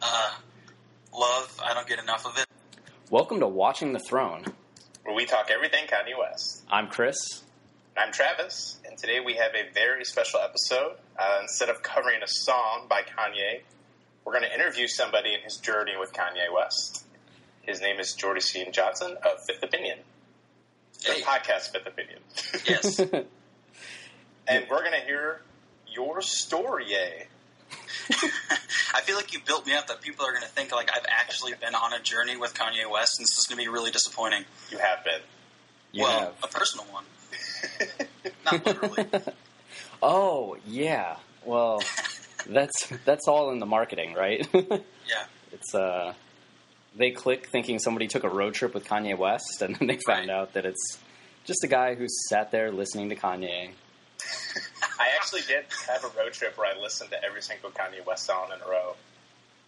Uh, love, I don't get enough of it. Welcome to Watching the Throne. where we talk everything Kanye West. I'm Chris. I'm Travis, and today we have a very special episode. Uh, instead of covering a song by Kanye, we're going to interview somebody in his journey with Kanye West. His name is Jordy Sean Johnson of Fifth Opinion, the Hey. podcast Fifth Opinion. Yes. and we're going to hear your story, eh? I feel like you built me up that people are going to think like I've actually been on a journey with Kanye West, and this is going to be really disappointing. You have been. You well, have. a personal one, not literally. Oh, yeah. Well, that's that's all in the marketing, right? Yeah, it's uh they click thinking somebody took a road trip with Kanye West and then they found Right. out that it's just a guy who sat there listening to Kanye. I actually did have a road trip where I listened to every single Kanye West song in a row,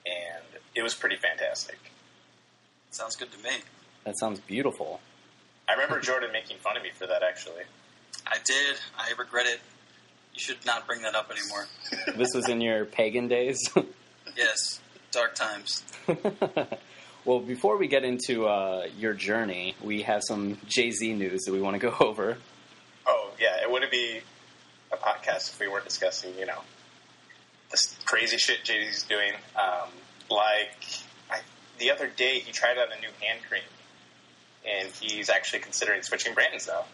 and it was pretty fantastic. sounds good to me. That sounds beautiful. I remember Jordan making fun of me for that, actually. I did. I regret it. You should not bring that up anymore. This was in your pagan days. Yes, dark times. well, before we get into uh, your journey, we have some Jay Z news that we want to go over. Oh yeah, it wouldn't be a podcast if we weren't discussing, you know, this crazy shit Jay Z's doing. Um, like I, the other day, he tried out a new hand cream, and he's actually considering switching brands now.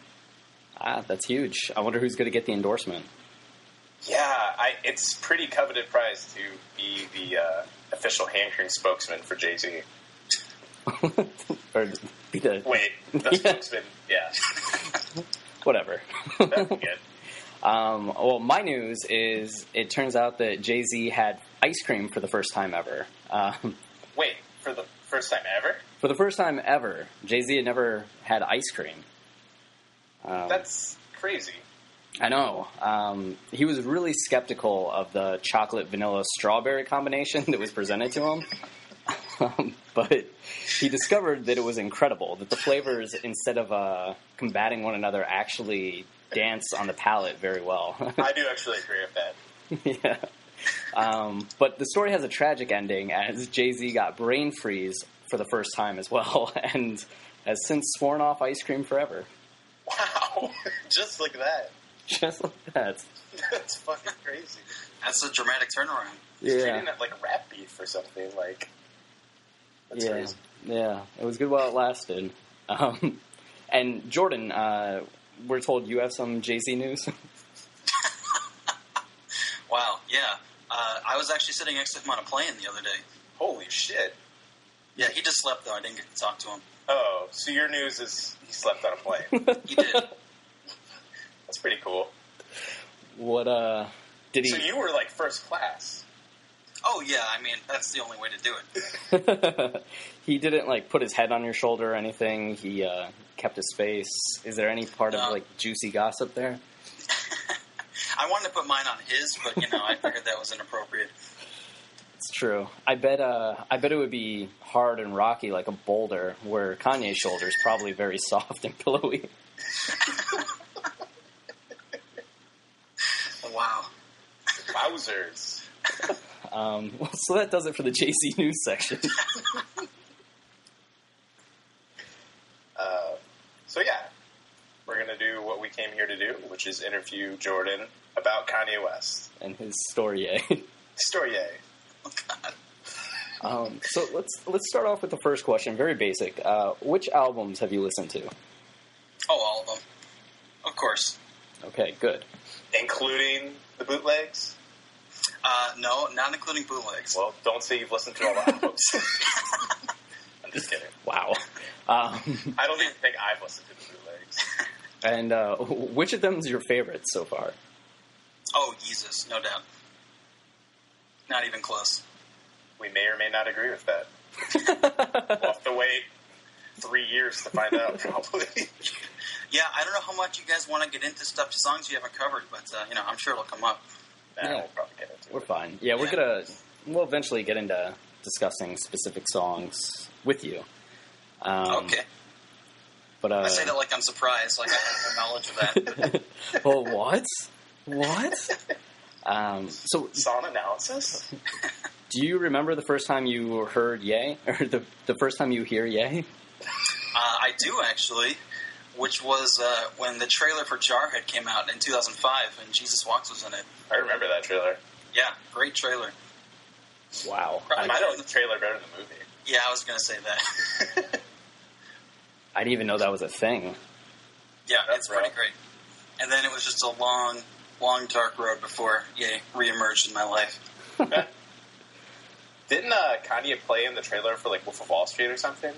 Ah, that's huge. I wonder who's going to get the endorsement. Yeah, I, it's pretty coveted prize to be the uh, official hand cream spokesman for Jay Z. or be the Wait, the Yeah. spokesman? Yeah, whatever. that'd be good. Um, well, my news is it turns out that Jay Z had ice cream for the first time ever. Um, Wait, for the first time ever? for the first time ever, Jay Z had never had ice cream. Um, That's crazy. I know. Um, he was really skeptical of the chocolate vanilla strawberry combination that was presented to him. um, but he discovered that it was incredible, that the flavors, instead of uh, combating one another, actually dance on the palate very well. I do actually agree with that. yeah. Um, but the story has a tragic ending as Jay Z got brain freeze for the first time as well and has since sworn off ice cream forever. Wow, just like that. Just like that. That's fucking crazy. That's a dramatic turnaround. He's Yeah. treating it like a rap beef or something. Like, that's yeah. crazy. Yeah. It was good while it lasted. Um, and Jordan, uh, we're told you have some Jay Z news. Wow. Yeah. Uh, I was actually sitting next to him on a plane the other day. Holy shit. Yeah, he just slept though. I didn't get to talk to him. Oh, so your news is he slept on a plane. He did. That's pretty cool. what, uh, did he. So you were like first class. oh yeah. I mean, that's the only way to do it. he didn't, like, put his head on your shoulder or anything. He, uh, kept his space. Is there any part No. of, like, juicy gossip there? I wanted to put mine on his, but you know, I figured that was inappropriate. It's true. I bet. Uh, I bet it would be hard and rocky like a boulder, where Kanye's shoulder is probably very soft and pillowy. Wow. Wowzers. Um, well, so that does it for the Jay Z news section. Uh, so yeah, we're gonna do what we came here to do, which is interview Jordan about Kanye West. and his story. Story Oh, God. Um, so let's let's start off with the first question. Very basic. Uh, which albums have you listened to? Oh, all of them. Of course. Okay, good. Including the bootlegs? Uh, no, not including bootlegs. Well, don't say you've listened to all the albums. I'm just kidding. Wow. Um, I don't even think I've listened to the bootlegs. and uh, which of them is your favorite so far? oh, Yeezus, no doubt. Not even close. we may or may not agree with that. we'll have to wait three years to find out, probably. Yeah, I don't know how much you guys want to get into stuff, songs you haven't covered, but uh, you know, I'm sure it'll come up. Nah, Yeah. we'll probably get into We're it. fine. Yeah, we're Yeah. gonna we'll eventually get into discussing specific songs with you. Um, okay, but uh, I say that like I'm surprised, like I have no knowledge of that. oh, what? What? um, so, Song analysis? do you remember the first time you heard "Yay" or the the first time you hear "Yay"? Uh, I do actually, which was uh, when the trailer for Jarhead came out in 2005, and Jesus Walks was in it. I remember that trailer. Yeah, great trailer. Wow, I Probably might better like the trailer better than the movie. Yeah, I was gonna say that. I didn't even know that was a thing. yeah, That's it's pretty great. And then it was just a long, long dark road before Yay reemerged in my life. Didn't uh, Kanye play in the trailer for like Wolf of Wall Street or something?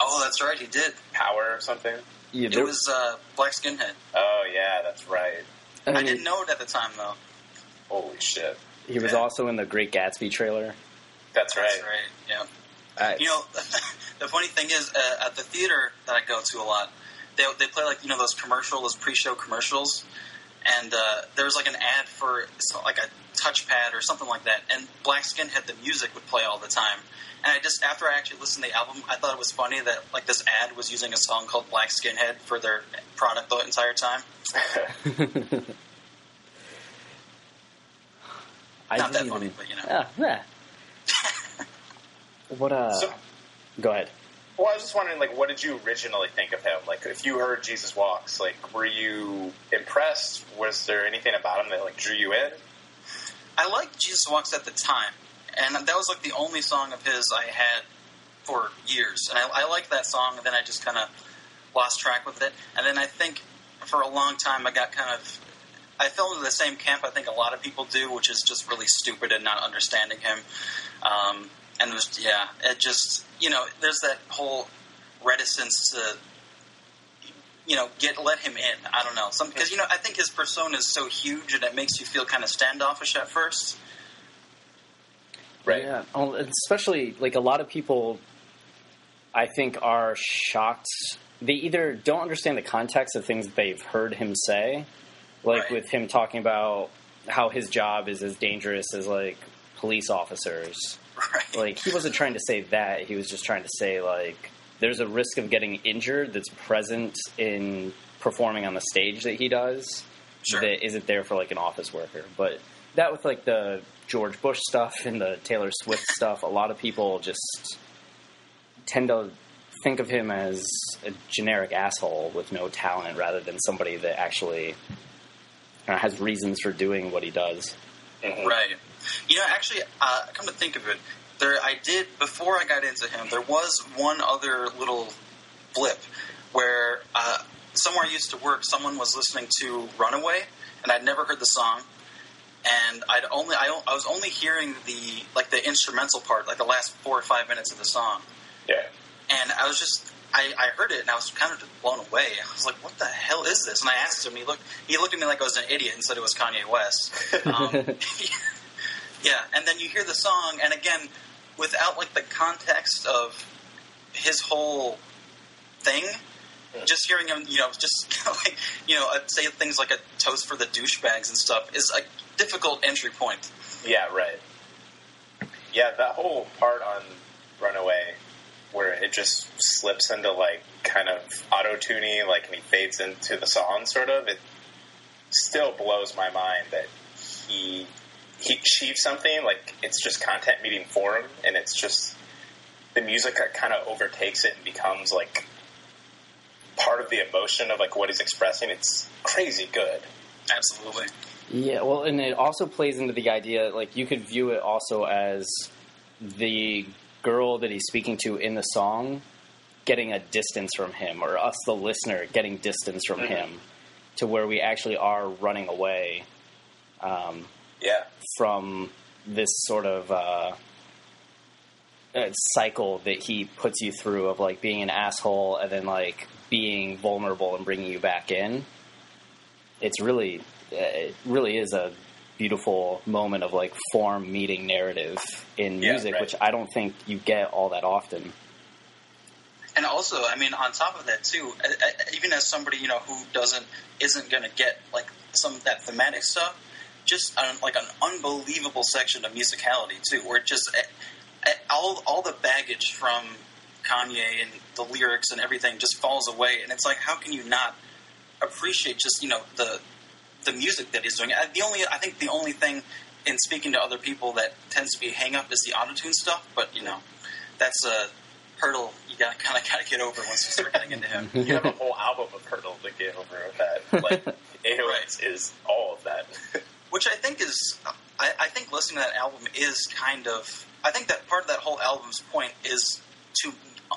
Oh, that's right, he did. Power or something? Yeah, It was uh, Black Skinhead. Oh yeah, that's right. I I mean, didn't know it at the time though. Holy shit. he was also in the Great Gatsby trailer. That's right. That's right. Yeah. I, You know, the funny thing is, uh, at the theater that I go to a lot, they they play like you know those commercial, those pre-show commercials, and uh, there was like an ad for like a touchpad or something like that, and Black Skinhead, the music would play all the time. And I just after I actually listened to the album, I thought it was funny that like this ad was using a song called Black Skinhead for their product the entire time. I Not that didn't funny, even- but you know. Ah, yeah. What? Uh, So- go ahead. Well, I was just wondering, like, what did you originally think of him? Like, if you heard Jesus Walks, like, were you impressed? Was there anything about him that like drew you in? I liked Jesus Walks at the time, and that was like the only song of his I had for years. And I, I liked that song, and then I just kind of lost track with it. And then I think for a long time I got kind of. I fell into the same camp I think a lot of people do, which is just really stupid and not understanding him. Um, and was, yeah, it just you know, there's that whole reticence to you know get let him in. I don't know, some because you know I think his persona is so huge and it makes you feel kind of standoffish at first. Right. Yeah, oh, especially like a lot of people, I think are shocked. They either don't understand the context of things that they've heard him say, like Right. with him talking about how his job is as dangerous as like police officers. Right. Like he wasn't trying to say that. He was just trying to say like there's a risk of getting injured that's present in performing on the stage that he does Sure. that isn't there for like an office worker. But that with like the George Bush stuff and the Taylor Swift stuff, a lot of people just tend to think of him as a generic asshole with no talent rather than somebody that actually uh, has reasons for doing what he does. Right. You know, actually, uh, come to think of it, there I did before I got into him. There was one other little blip where uh, somewhere I used to work, someone was listening to "Runaway," and I'd never heard the song, and I'd only I, I was only hearing the like the instrumental part, like the last four or five minutes of the song, Yeah. and I was just. I, I heard it and I was kind of just blown away. I was like, "What the hell is this?" And I asked him. He looked. He looked at me like I was an idiot and said it was Kanye West. Um, yeah, and then you hear the song, and again, without like the context of his whole thing, just hearing him, you know, just like you know, uh, say things like a toast for the douchebags and stuff is a difficult entry point. Yeah, right. Yeah, that whole part on Runaway where it just slips into like kind of auto tuning, like and he fades into the song sort of, it still blows my mind that he he achieved something, like it's just content meeting form and it's just the music that kind of overtakes it and becomes like part of the emotion of like what he's expressing. It's crazy good. Absolutely. Yeah, well, and it also plays into the idea like you could view it also as the girl that he's speaking to in the song getting a distance from him, or us, the listener, getting distance from Mhm. him, to where we actually are running away um, Yeah. from this sort of uh, uh, cycle that he puts you through of like being an asshole and then like being vulnerable and bringing you back in. It's really, uh, it really is a beautiful moment of like form meeting narrative in Yeah, music, right. which I don't think you get all that often. And also, I mean, on top of that too, uh, even as somebody you know who doesn't isn't going to get like some of that thematic stuff, just um, like an unbelievable section of musicality too, where it just uh, uh, all all the baggage from Kanye and the lyrics and everything just falls away, and it's like, how can you not appreciate just you know the the music that he's doing? Uh, The only I think the only thing in speaking to other people that tends to be a hang up is the autotune stuff, but you know that's a hurdle you got kind of got to get over once you start getting into him. You have a whole album of hurdles to get over with that. Like, 808s is all of that. which I think is, I, I think listening to that album is kind of, I think that part of that whole album's point is to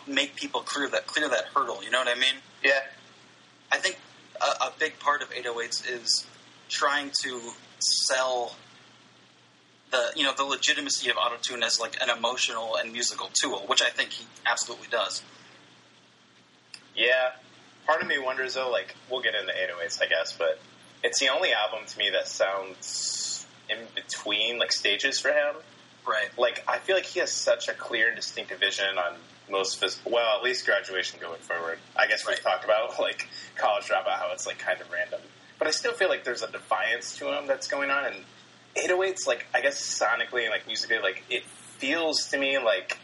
make people clear that clear that hurdle. You know what I mean? yeah. I think a, a big part of 808s is trying to sell the you know the legitimacy of autotune as like an emotional and musical tool, which I think he absolutely does. Yeah. Part of me wonders though, like we'll get into 808s, I guess, but it's the only album to me that sounds in between like stages for him. Right. Like I feel like he has such a clear and distinctive vision on most of his well, at least graduation going forward. I guess we've talked about like college dropout, how it's like kind of random. But I still feel like there's a defiance to him that's going on and 808s like I guess sonically and like musically like it feels to me like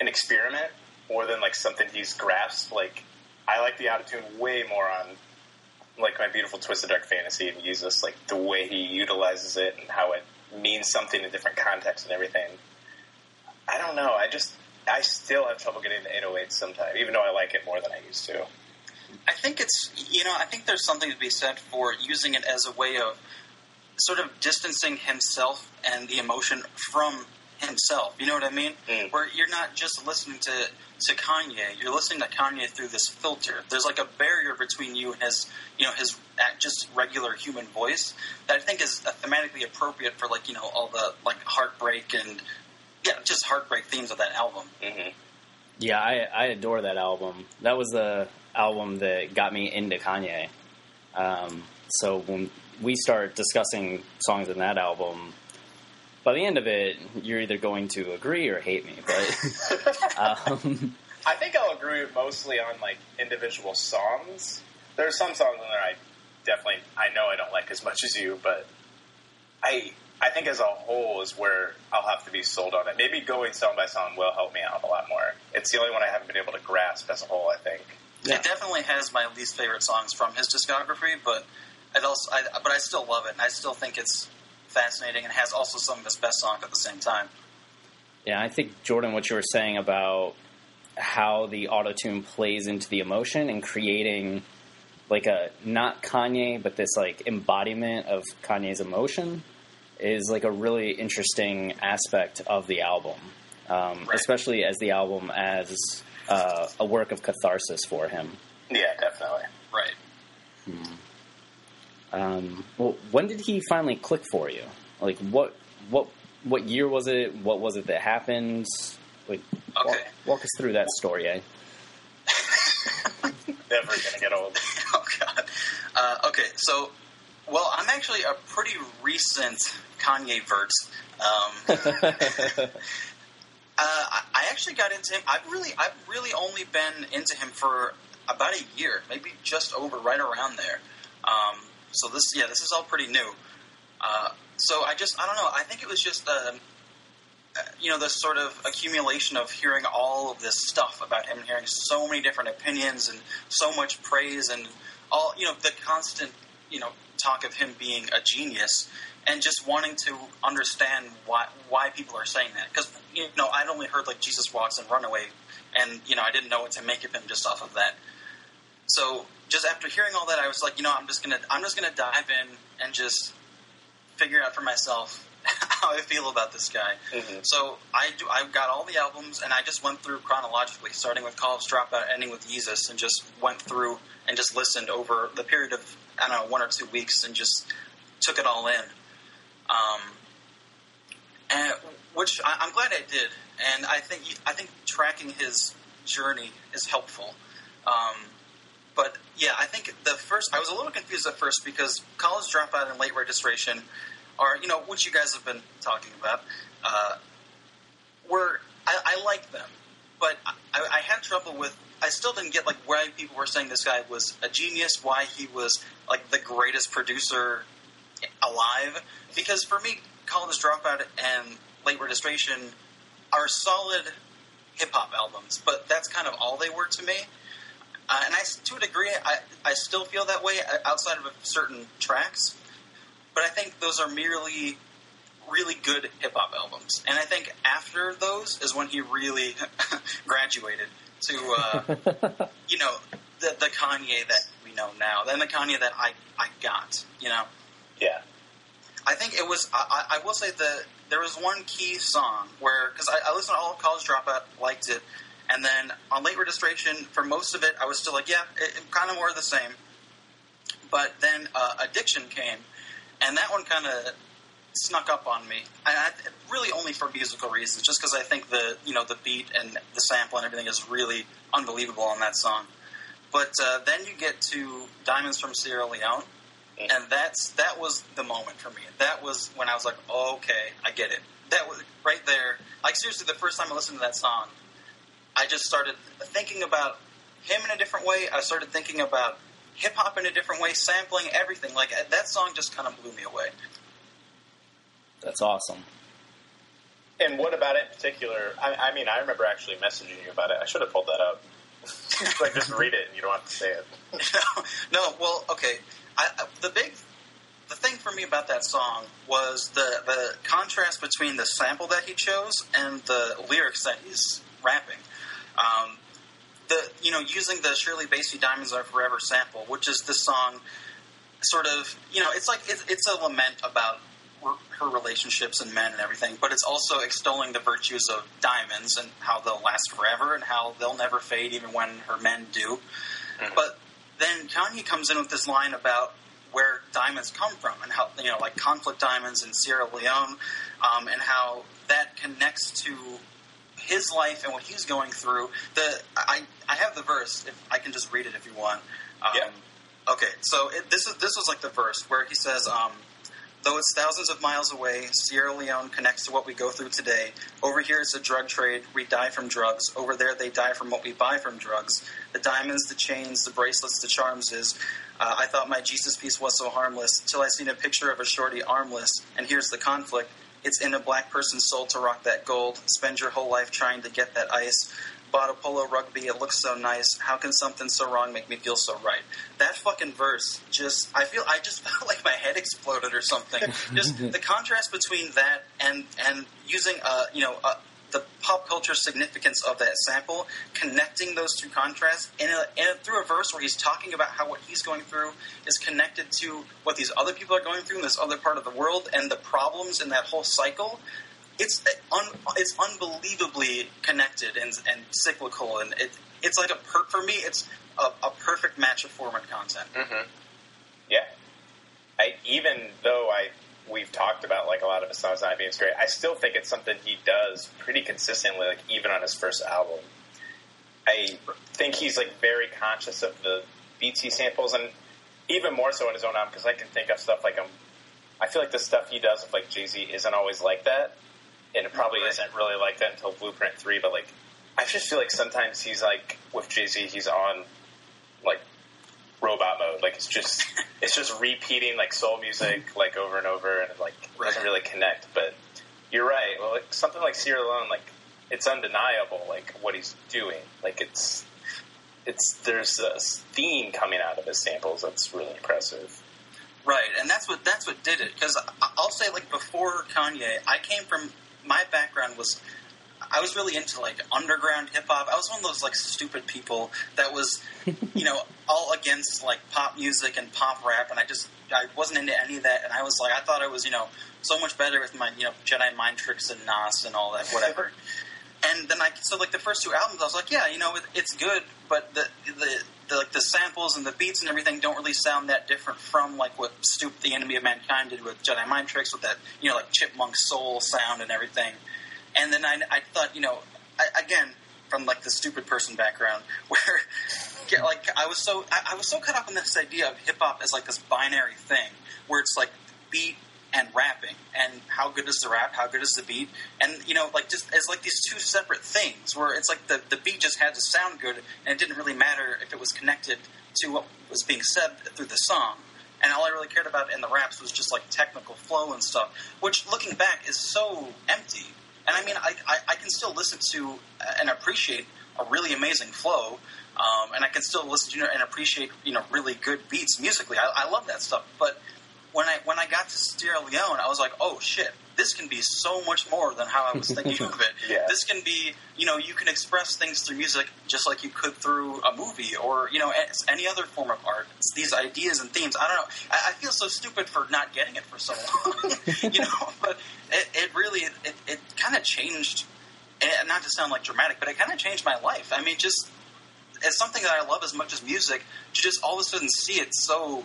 an experiment more than like something he's grasped. Like I like the autotune way more on like my beautiful twisted dark fantasy and Yeezus, like the way he utilizes it and how it means something in different contexts and everything. I don't know. I just I still have trouble getting the 808 sometimes, even though I like it more than I used to. I think it's you know I think there's something to be said for using it as a way of sort of distancing himself and the emotion from himself. You know what I mean? Mm. Where you're not just listening to to Kanye, you're listening to Kanye through this filter. There's like a barrier between you and his you know his just regular human voice that I think is thematically appropriate for like you know all the like heartbreak and yeah just heartbreak themes of that album. hmm Yeah, I, I adore that album. That was the album that got me into Kanye. Um, so when we start discussing songs in that album, by the end of it, you're either going to agree or hate me. But um, I think I'll agree mostly on like individual songs. There are some songs in there I definitely I know I don't like as much as you, but I I think as a whole is where I'll have to be sold on it. Maybe going song by song will help me out a lot more. It's the only one I haven't been able to grasp as a whole. I think. Yeah. It definitely has my least favorite songs from his discography, but it also, I, but I still love it, and I still think it's fascinating, and has also some of his best songs at the same time. yeah, I think Jordan, what you were saying about how the autotune plays into the emotion and creating like a not Kanye, but this like embodiment of Kanye's emotion is like a really interesting aspect of the album, um, Right. especially as the album as uh, a work of catharsis for him. Yeah, definitely. Right. Um, well, when did he finally click for you? Like what what what year was it? What was it that happened? Like walk, Okay. walk us through that story. Eh? Never gonna get old. oh God. Uh, okay, so well, I'm actually a pretty recent Kanye vert. Um, Uh, I, I actually got into him. I've really, I've really only been into him for about a year, maybe just over, right around there. Um, so this, yeah, this is all pretty new. Uh, so I just, I don't know. I think it was just, uh, you know, this sort of accumulation of hearing all of this stuff about him, and hearing so many different opinions and so much praise and all, you know, the constant, you know, talk of him being a genius and just wanting to understand why why people are saying that because you know I'd only heard like Jesus Walks and Runaway, and you know I didn't know what to make of him just off of that. So just after hearing all that, I was like, you know, I'm just gonna I'm just gonna dive in and just figure out for myself how I feel about this guy. Mhm. So I do. I got all the albums, and I just went through chronologically, starting with College Dropout, ending with Yeezus, and just went through and just listened over the period of I don't know one or two weeks, and just took it all in. Um, and which I, I'm glad I did, and I think I think tracking his journey is helpful. Um, but yeah, I think the first I was a little confused at first because college dropout and late registration are you know, which you guys have been talking about, uh, were I, I like them, but I, I had trouble with. I still didn't get like why people were saying this guy was a genius, why he was like the greatest producer alive. Because for me, College Dropout and Late Registration are solid hip hop albums, but that's kind of all they were to me. Uh, and I, to a degree, I, I still feel that way uh, outside of certain tracks. But I think those are merely really good hip hop albums. And I think after those is when he really graduated to, uh, you know, the, the Kanye that we know now, then the Kanye that I, I got, you know? Yeah. I think it was, I, I will say that there was one key song where, because I, I listened to all of College Dropout, liked it, and then on late registration, for most of it, I was still like, yeah, it, it kind of more the same. But then uh, Addiction came, and that one kind of snuck up on me. I, I, really only for musical reasons, just because I think the you know the beat and the sample and everything is really unbelievable on that song. But uh, then you get to Diamonds from Sierra Leone, mm. and that's that was the moment for me. That was when I was like, okay, I get it. That was right there. Like seriously, the first time I listened to that song, I just started thinking about him in a different way. I started thinking about hip hop in a different way, sampling everything. Like uh, that song just kind of blew me away. That's awesome. And what about it in particular? I, I, mean, I remember actually messaging you about it. I should have pulled that up. like, just read it, and you don't have to say it. no, no. Well, okay. I, the big, the thing for me about that song was the the contrast between the sample that he chose and the lyrics that he's rapping. Um, the you know using the Shirley Bassey "Diamonds Are Forever" sample, which is the song, sort of you know it's like it, it's a lament about her relationships and men and everything, but it's also extolling the virtues of diamonds and how they'll last forever and how they'll never fade even when her men do. Mm-hmm. But then Kanye comes in with this line about where diamonds come from and how you know like conflict diamonds in Sierra Leone um, and how that connects to his life and what he's going through. The I I have the verse if I can just read it if you want. Um, yeah. Okay, so it, this is this was like the verse where he says. Um, Though it's thousands of miles away, Sierra Leone connects to what we go through today. Over here, it's a drug trade. We die from drugs. Over there, they die from what we buy from drugs. The diamonds, the chains, the bracelets, the charms is. Uh, I thought my Jesus piece was so harmless, till I seen a picture of a shorty armless. And here's the conflict. It's in a black person's soul to rock that gold. Spend your whole life trying to get that ice bought a polo rugby. It looks so nice. How can something so wrong make me feel so right? That fucking verse just, I feel, I just felt like my head exploded or something. just the contrast between that and and using, a, you know, uh, the pop culture significance of that sample, connecting those two contrasts in a, in a, through a verse where he's talking about how what he's going through is connected to what these other people are going through in this other part of the world and the problems in that whole cycle it's un, it's unbelievably connected and, and cyclical, and it, it's like a per, for me, it's a, a perfect match of form and content. Mm-hmm. Yeah, I even though I we've talked about like a lot of his songs not being great, I still think it's something he does pretty consistently, like even on his first album. I think he's like very conscious of the BT samples, and even more so in his own album because I can think of stuff like I'm. Um, I feel like the stuff he does with like Jay Z isn't always like that and it probably right. isn't really like that until Blueprint Three. But like, I just feel like sometimes he's like with Jay Z, he's on like robot mode. Like it's just it's just repeating like soul music like over and over, and like right. doesn't really connect. But you're right. Well, like, something like Sierra Leone, like it's undeniable, like what he's doing. Like it's it's there's a theme coming out of his samples that's really impressive. Right, and that's what that's what did it. Because I'll say, like before Kanye, I came from my background was I was really into like underground hip hop. I was one of those like stupid people that was, you know, all against like pop music and pop rap, and I just I wasn't into any of that. And I was like, I thought I was, you know, so much better with my, you know, Jedi mind tricks and Nas and all that, whatever. and then I so like the first two albums, I was like, yeah, you know, it, it's good, but the, the the like the samples and the beats and everything don't really sound that different from like what Stoupe the Enemy of Mankind did with Jedi Mind Tricks with that you know like chipmunk soul sound and everything. And then I, I thought you know I, again from like the stupid person background where yeah, like I was so I, I was so caught up in this idea of hip hop as like this binary thing where it's like beat and rapping and how good is the rap how good is the beat? And you know like just as like these two separate things where it's like the, the beat just had to sound good and it didn't really matter if it was connected to what was being said through the song. And all I really cared about in the raps was just like technical flow and stuff which looking back is so empty and I mean I, I, I can still listen to and appreciate a really amazing flow um, and I can still listen to and appreciate you know really good beats musically. I, I love that stuff. But when I when I got to Sierra Leone, I was like, oh shit, this can be so much more than how I was thinking of it. Yeah. This can be, you know, you can express things through music just like you could through a movie or you know any other form of art. It's these ideas and themes. I don't know. I, I feel so stupid for not getting it for so long, you know. But it, it really it, it kind of changed. And not to sound like dramatic, but it kind of changed my life. I mean, just as something that I love as much as music, to just all of a sudden see it so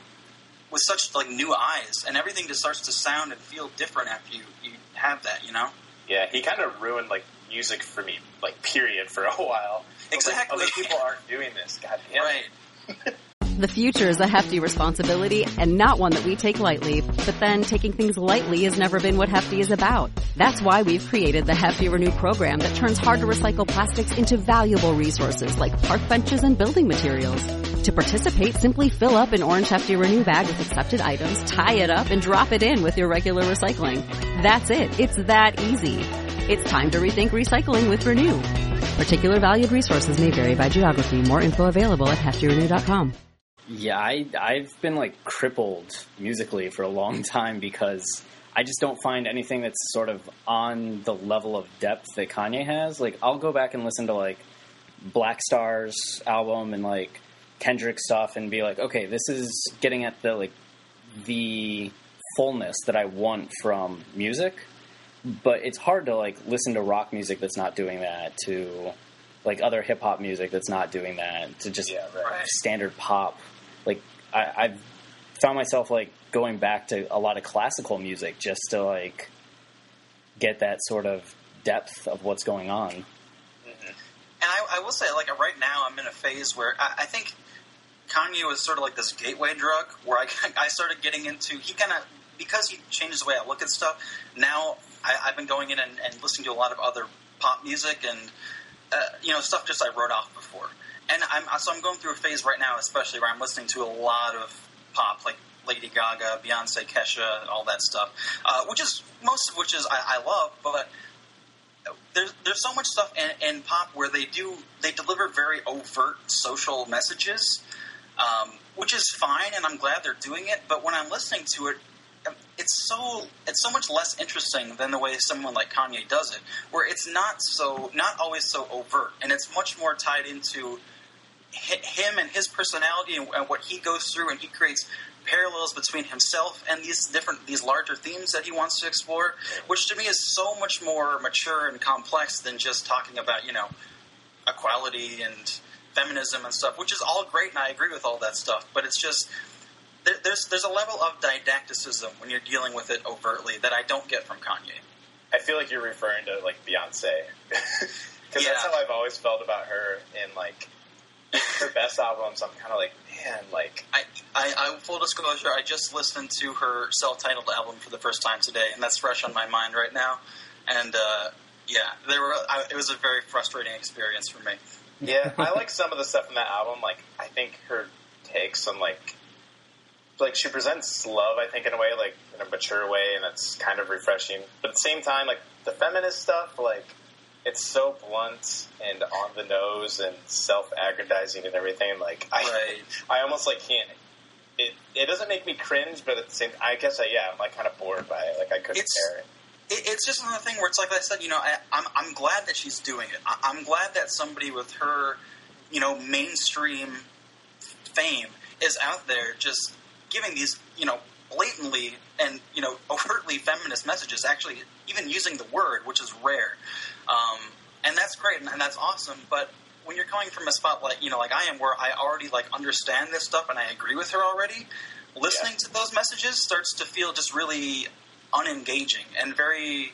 with such like new eyes, and everything just starts to sound and feel different after you you have that. You know, Yeah, he kind of ruined like music for me, like period, for a while. I was like, oh, Exactly. Other people aren't doing this. God damn. it. right? The future is a hefty responsibility and not one that we take lightly, but then taking things lightly has never been what Hefty is about. That's why we've created the Hefty Renew program that turns hard to recycle plastics into valuable resources like park benches and building materials. To participate, simply fill up an orange Hefty Renew bag with accepted items, tie it up, and drop it in with your regular recycling. That's it. It's that easy. It's time to rethink recycling with Renew. Particular valued resources may vary by geography. More info available at heftyrenew.com. Yeah, I I've been like crippled musically for a long time because I just don't find anything that's sort of on the level of depth that Kanye has. Like I'll go back and listen to like Black Star's album and like Kendrick stuff and be like, okay, this is getting at the like the fullness that I want from music. But it's hard to like listen to rock music that's not doing that, to like other hip hop music that's not doing that, to just Yeah, right. Standard pop. Like I, I've found myself like going back to a lot of classical music just to like get that sort of depth of what's going on. Mm-hmm. And I, I will say, like right now, I'm in a phase where I, I think Kanye was sort of like this gateway drug, where I I started getting into. He kind of because he changed the way I look at stuff. Now I, I've been going in and, and listening to a lot of other pop music and uh, you know stuff just I wrote off before. And I'm so I'm going through a phase right now, especially where I'm listening to a lot of pop, like Lady Gaga, Beyonce, Kesha, all that stuff, uh, which is most of which is I, I love, but there's there's so much stuff in, in pop where they do they deliver very overt social messages, um, which is fine, and I'm glad they're doing it. But when I'm listening to it, um, it's so it's so much less interesting than the way someone like Kanye does it, where it's not so not always so overt, and it's much more tied into him and his personality and, and what he goes through, and he creates parallels between himself and these different these larger themes that he wants to explore, which to me is so much more mature and complex than just talking about you know equality and feminism and stuff, which is all great, and I agree with all that stuff. But it's just there, there's there's a level of didacticism when you're dealing with it overtly that I don't get from Kanye. I feel like you're referring to like Beyonce because Yeah. that's how I've always felt about her in like her best albums. I'm kind of like, man, like I, I, I full disclosure, I just listened to her self-titled album for the first time today, and that's fresh on my mind right now. And uh, yeah, there were I, it was a very frustrating experience for me. Yeah, I like some of the stuff in that album. Like I think her takes on like like she presents love. I think in a way like in a mature way, and it's kind of refreshing. But at the same time, like the feminist stuff, like it's so blunt and on the nose and self-aggrandizing and everything. Like I, Right. I almost like can't. It it doesn't make me cringe, but at the same, I guess I yeah, I'm like kind of bored by it. Like I couldn't It's- bear it. It, it's just another thing where it's like I said, you know, I, I'm I'm glad that she's doing it. I, I'm glad that somebody with her, you know, mainstream fame is out there just giving these, you know, blatantly and you know overtly feminist messages. Actually, even using the word, which is rare, um, and that's great and, and that's awesome. But when you're coming from a spot like you know, like I am, where I already like understand this stuff and I agree with her already, listening to those messages starts to feel just really unengaging and very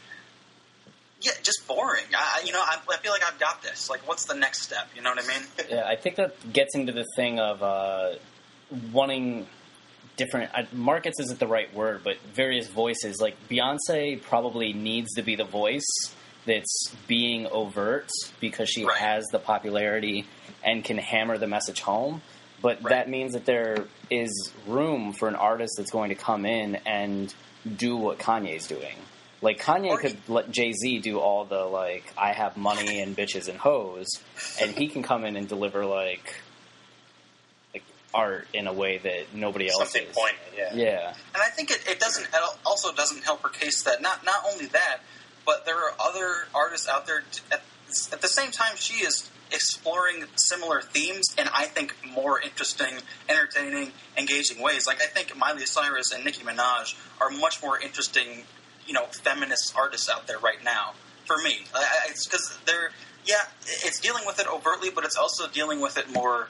yeah just boring I, you know I, I feel like i've got this like what's the next step you know what i mean Yeah, I think that gets into the thing of uh, wanting different uh, markets isn't the right word, but various voices. Like Beyonce probably needs to be the voice that's being overt because she Right. has the popularity and can hammer the message home. But Right. that means that there is room for an artist that's going to come in and do what Kanye's doing. Like Kanye Or could he- let Jay Z do all the like I have money and bitches and hoes, and he can come in and deliver like like art in a way that nobody else Something is. poignant, yeah. Yeah, And I think it, it doesn't it also doesn't help her case that not not only that, but there are other artists out there at, at the same time she is exploring similar themes in I think more interesting, entertaining, engaging ways. Like I think Miley Cyrus and Nicki Minaj are much more interesting, you know, feminist artists out there right now for me. Because they're yeah, it's dealing with it overtly, but it's also dealing with it more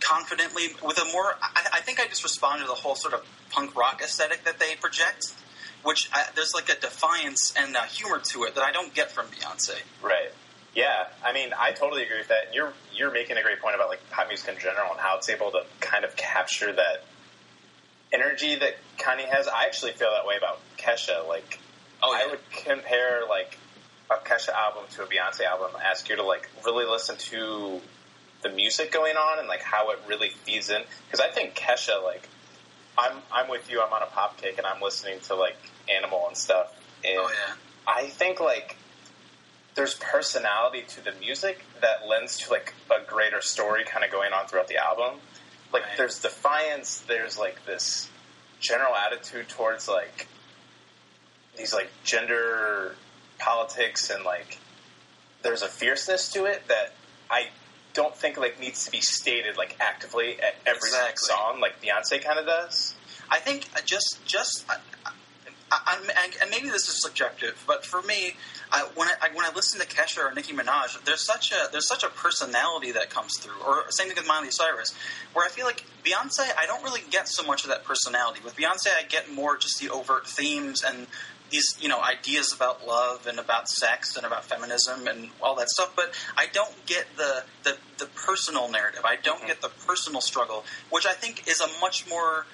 confidently with a more. I, I think I just respond to the whole sort of punk rock aesthetic that they project, which I, there's like a defiance and a humor to it that I don't get from Beyonce. Right. Yeah. I mean, I totally agree with that. And you're you're making a great point about like pop music in general and how it's able to kind of capture that energy that Kanye has. I actually feel that way about Kesha. Like, Oh, I would compare like a Kesha album to a Beyonce album. Ask you to like really listen to the music going on and like how it really feeds in. Because I think Kesha, like, I'm I'm with you. I'm on a pop kick and I'm listening to like Animal and stuff. And Oh yeah. I think like there's personality to the music that lends to like a greater story kind of going on throughout the album. Like Right. there's defiance, there's like this general attitude towards like these like gender politics and like there's a fierceness to it that I don't think like needs to be stated like actively at every Exactly. song like Beyonce kind of does. I think uh, just just uh, uh, I, I, I, and maybe this is subjective, but for me, I, when I, I when I listen to Kesha or Nicki Minaj, there's such a there's such a personality that comes through. Or same thing with Miley Cyrus, where I feel like Beyonce, I don't really get so much of that personality. With Beyonce, I get more just the overt themes and these you know ideas about love and about sex and about feminism and all that stuff. But I don't get the the, the personal narrative. I don't mm-hmm. get the personal struggle, which I think is a much more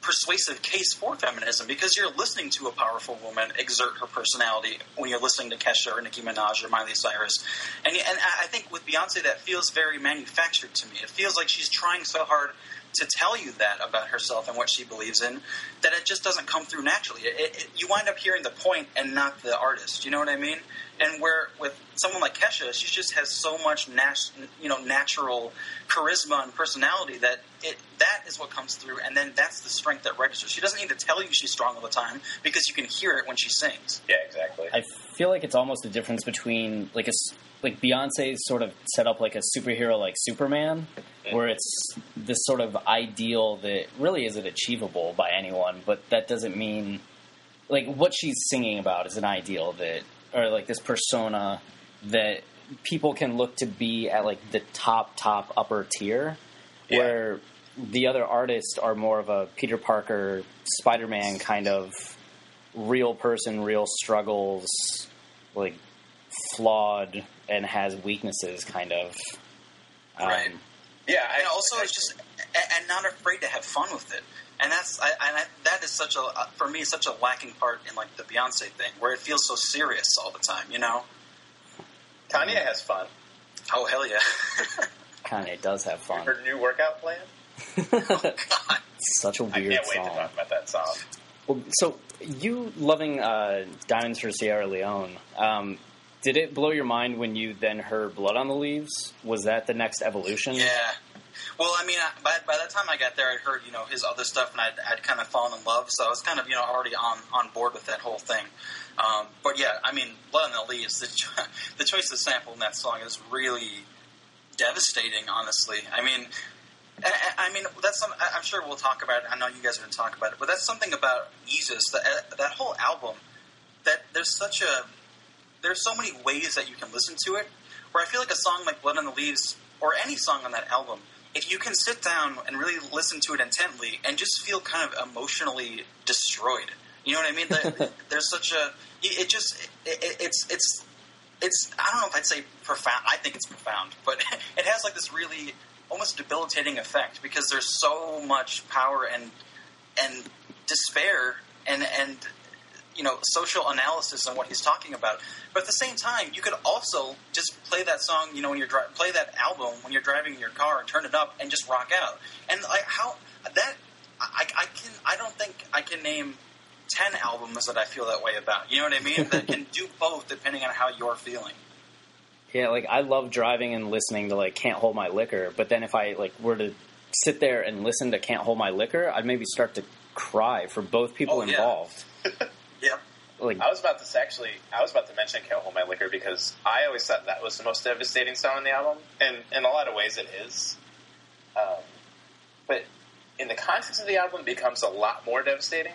persuasive case for feminism because you're listening to a powerful woman exert her personality when you're listening to Kesha or Nicki Minaj or Miley Cyrus. And, and I think with Beyonce, that feels very manufactured to me. It feels like she's trying so hard to tell you that about herself and what she believes in that it just doesn't come through naturally. It, it, you wind up hearing the point and not the artist. You know what I mean? And where with someone like Kesha, she just has so much nat- you know natural charisma and personality that it that is what comes through, and then that's the strength that registers. She doesn't need to tell you she's strong all the time because you can hear it when she sings. Yeah, exactly. I feel like it's almost a difference between like a s- like Beyonce's sort of set up like a superhero like Superman, mm-hmm. where it's this sort of ideal that really isn't achievable by anyone, but that doesn't mean like what she's singing about is an ideal that or like this persona that people can look to be at like the top top upper tier Yeah. where the other artists are more of a Peter Parker Spider-Man kind of real person, real struggles, like flawed and has weaknesses kind of um, Right. yeah, I, and also it's just and not afraid to have fun with it. And that's I, and I, that is such a uh, for me such a lacking part in like the Beyonce thing where it feels so serious all the time. You know? Kanye has fun. Oh hell yeah! Kanye does have fun. Her new workout plan. God. Such a weird can't wait song. to talk about that song. Well, so you loving uh, Diamonds for Sierra Leone, um, did it blow your mind when you then heard Blood on the Leaves? Was that the next evolution? Yeah. Well, I mean, I, by, by the time I got there, I'd heard you know his other stuff, and I'd, I'd kind of fallen in love. So I was kind of you know already on on board with that whole thing. Um, but yeah, I mean, Blood on the Leaves, the, cho- the choice of sample in that song is really devastating. Honestly, I mean, and- I mean that's some. I- I'm sure we'll talk about it. I know you guys are going to talk about it, but that's something about Yeezus. That uh, that whole album, that there's such a there's so many ways that you can listen to it. Where I feel like a song like Blood on the Leaves or any song on that album, if you can sit down and really listen to it intently and just feel kind of emotionally destroyed, you know what I mean? The- There's such a it just it, it, it's it's it's I don't know if I'd say profound. I think it's profound, but it has like this really almost debilitating effect because there's so much power and and despair and and you know social analysis on what he's talking about. But at the same time, you could also just play that song, you know, when you're dri- play that album when you're driving in your car and turn it up and just rock out. And like how that I, I can I don't think I can name ten albums that I feel that way about. You know what I mean? that can do both depending on how you're feeling. Yeah, like I love driving and listening to like "Can't Hold My Liquor," but then if I like were to sit there and listen to "Can't Hold My Liquor," I'd maybe start to cry for both people Oh, yeah. Yep. Like, I was about to say, actually, I was about to mention "Can't Hold My Liquor" because I always thought that was the most devastating song on the album, and in a lot of ways, it is. Um, but in the context of the album, it becomes a lot more devastating.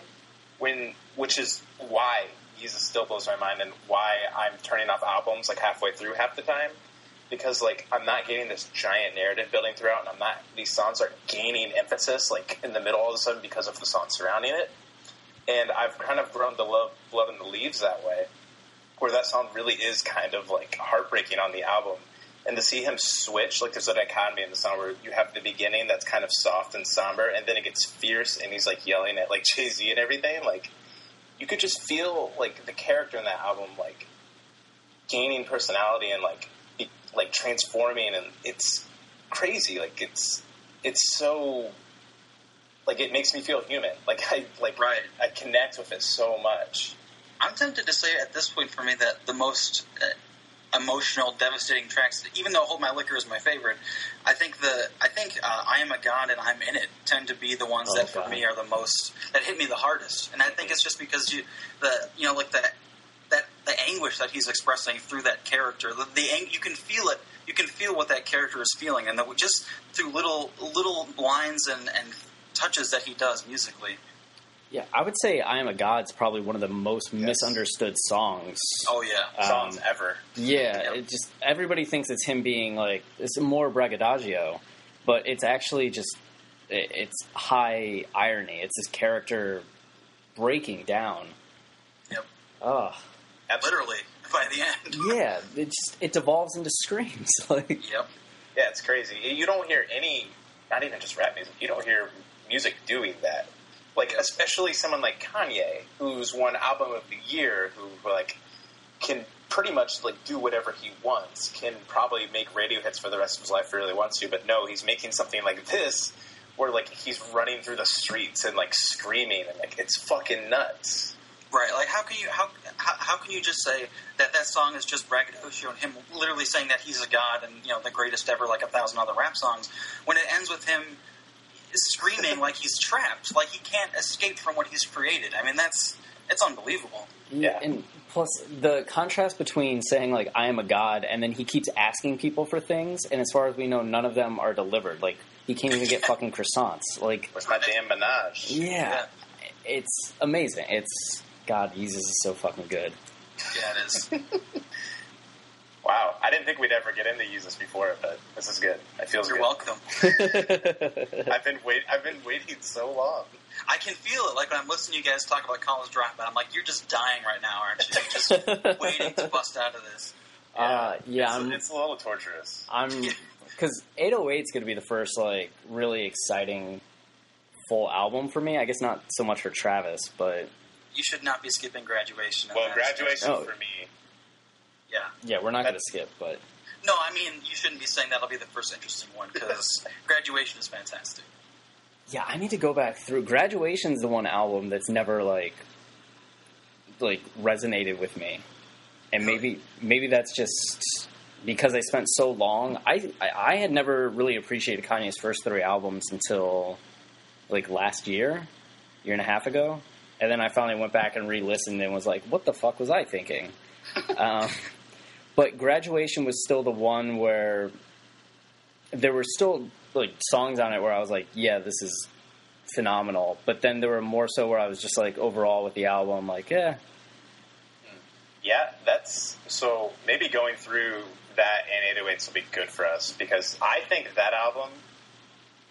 When, which is why Yeezus still blows my mind, and why I'm turning off albums like halfway through half the time, because like I'm not getting this giant narrative building throughout, and I'm not. These songs are gaining emphasis like in the middle all of a sudden because of the song surrounding it and I've kind of grown to love Blood in the Leaves that way, where that song really is kind of like heartbreaking on the album. And to see him switch, like there's a dichotomy in the song where you have the beginning that's kind of soft and somber, and then it gets fierce, and he's like yelling at like Jay Z and everything. Like you could just feel like the character in that album like gaining personality and like be, like transforming, and it's crazy. Like it's it's so like it makes me feel human. Like I like Right. I connect with it so much. I'm tempted to say at this point for me that the most uh, emotional, devastating tracks, even though "Hold My Liquor" is my favorite, I think the I think uh, "I Am a God" and "I'm in It" tend to be the ones Oh, that for God. me are the most that hit me the hardest. And I think it's just because you the you know like that that the anguish that he's expressing through that character, the, the ang- you can feel it. You can feel what that character is feeling, and that just through little little lines and and touches that he does musically. yeah, I would say "I Am a God" is probably one of the most misunderstood songs. Oh yeah, Um, Songs ever. Yeah, Yep. it just everybody thinks it's him being like it's more braggadocio, but it's actually just it, it's high irony. It's his character breaking down. Yep. Oh, literally by the end. yeah, it just it devolves into screams. like Yep. Yeah, it's crazy. You don't hear any, not even just rap music. You don't hear music doing that. Like especially someone like Kanye, who's won album of the year, who like can pretty much like do whatever he wants, can probably make radio hits for the rest of his life if he really wants to. But no, he's making something like this, where like he's running through the streets and like screaming, and like it's fucking nuts. Right. Like, how can you how, how how can you just say that that song is just braggadocio and him literally saying that he's a god and you know the greatest ever, like a thousand other rap songs, when it ends with him screaming like he's trapped, like he can't escape from what he's created. I mean, that's it's unbelievable. Yeah, Yeah. and plus the contrast between saying like I am a god and then he keeps asking people for things, and as far as we know, none of them are delivered. Like he can't even get fucking croissants. Like Where's my damn massage? yeah, it's amazing. It's God, Yeezus is so fucking good. Yeah, it is. Wow, I didn't think we'd ever get into use this before, but this is good. It feels You're good. welcome. I've been wait. I've been waiting so long. I can feel it. Like when I'm listening to you guys talk about college dropout, I'm like, you're just dying right now, aren't you? Just waiting to bust out of this. Uh, yeah, it's, I'm, it's a little torturous. I'm because 808 is going to be the first like really exciting full album for me. I guess not so much for Travis, but You should not be skipping graduation. Well, graduation Oh. for me. Yeah. yeah, we're not going to skip. But No, I mean you shouldn't be saying that'll be the first interesting one because graduation is fantastic. yeah, I need to go back through. Graduation's the one album that's never like like resonated with me, and maybe maybe that's just because I spent so long. I I, had never really appreciated Kanye's first three albums until like last year, year and a half ago, and then I finally went back and re-listened and was like, "What the fuck was I thinking?" um, but graduation was still the one where there were still like songs on it where I was like, "Yeah, this is phenomenal." But then there were more so where I was just like, overall with the album, like, "Yeah, Yeah, that's so. Maybe going through that and 808s will be good for us because I think that album,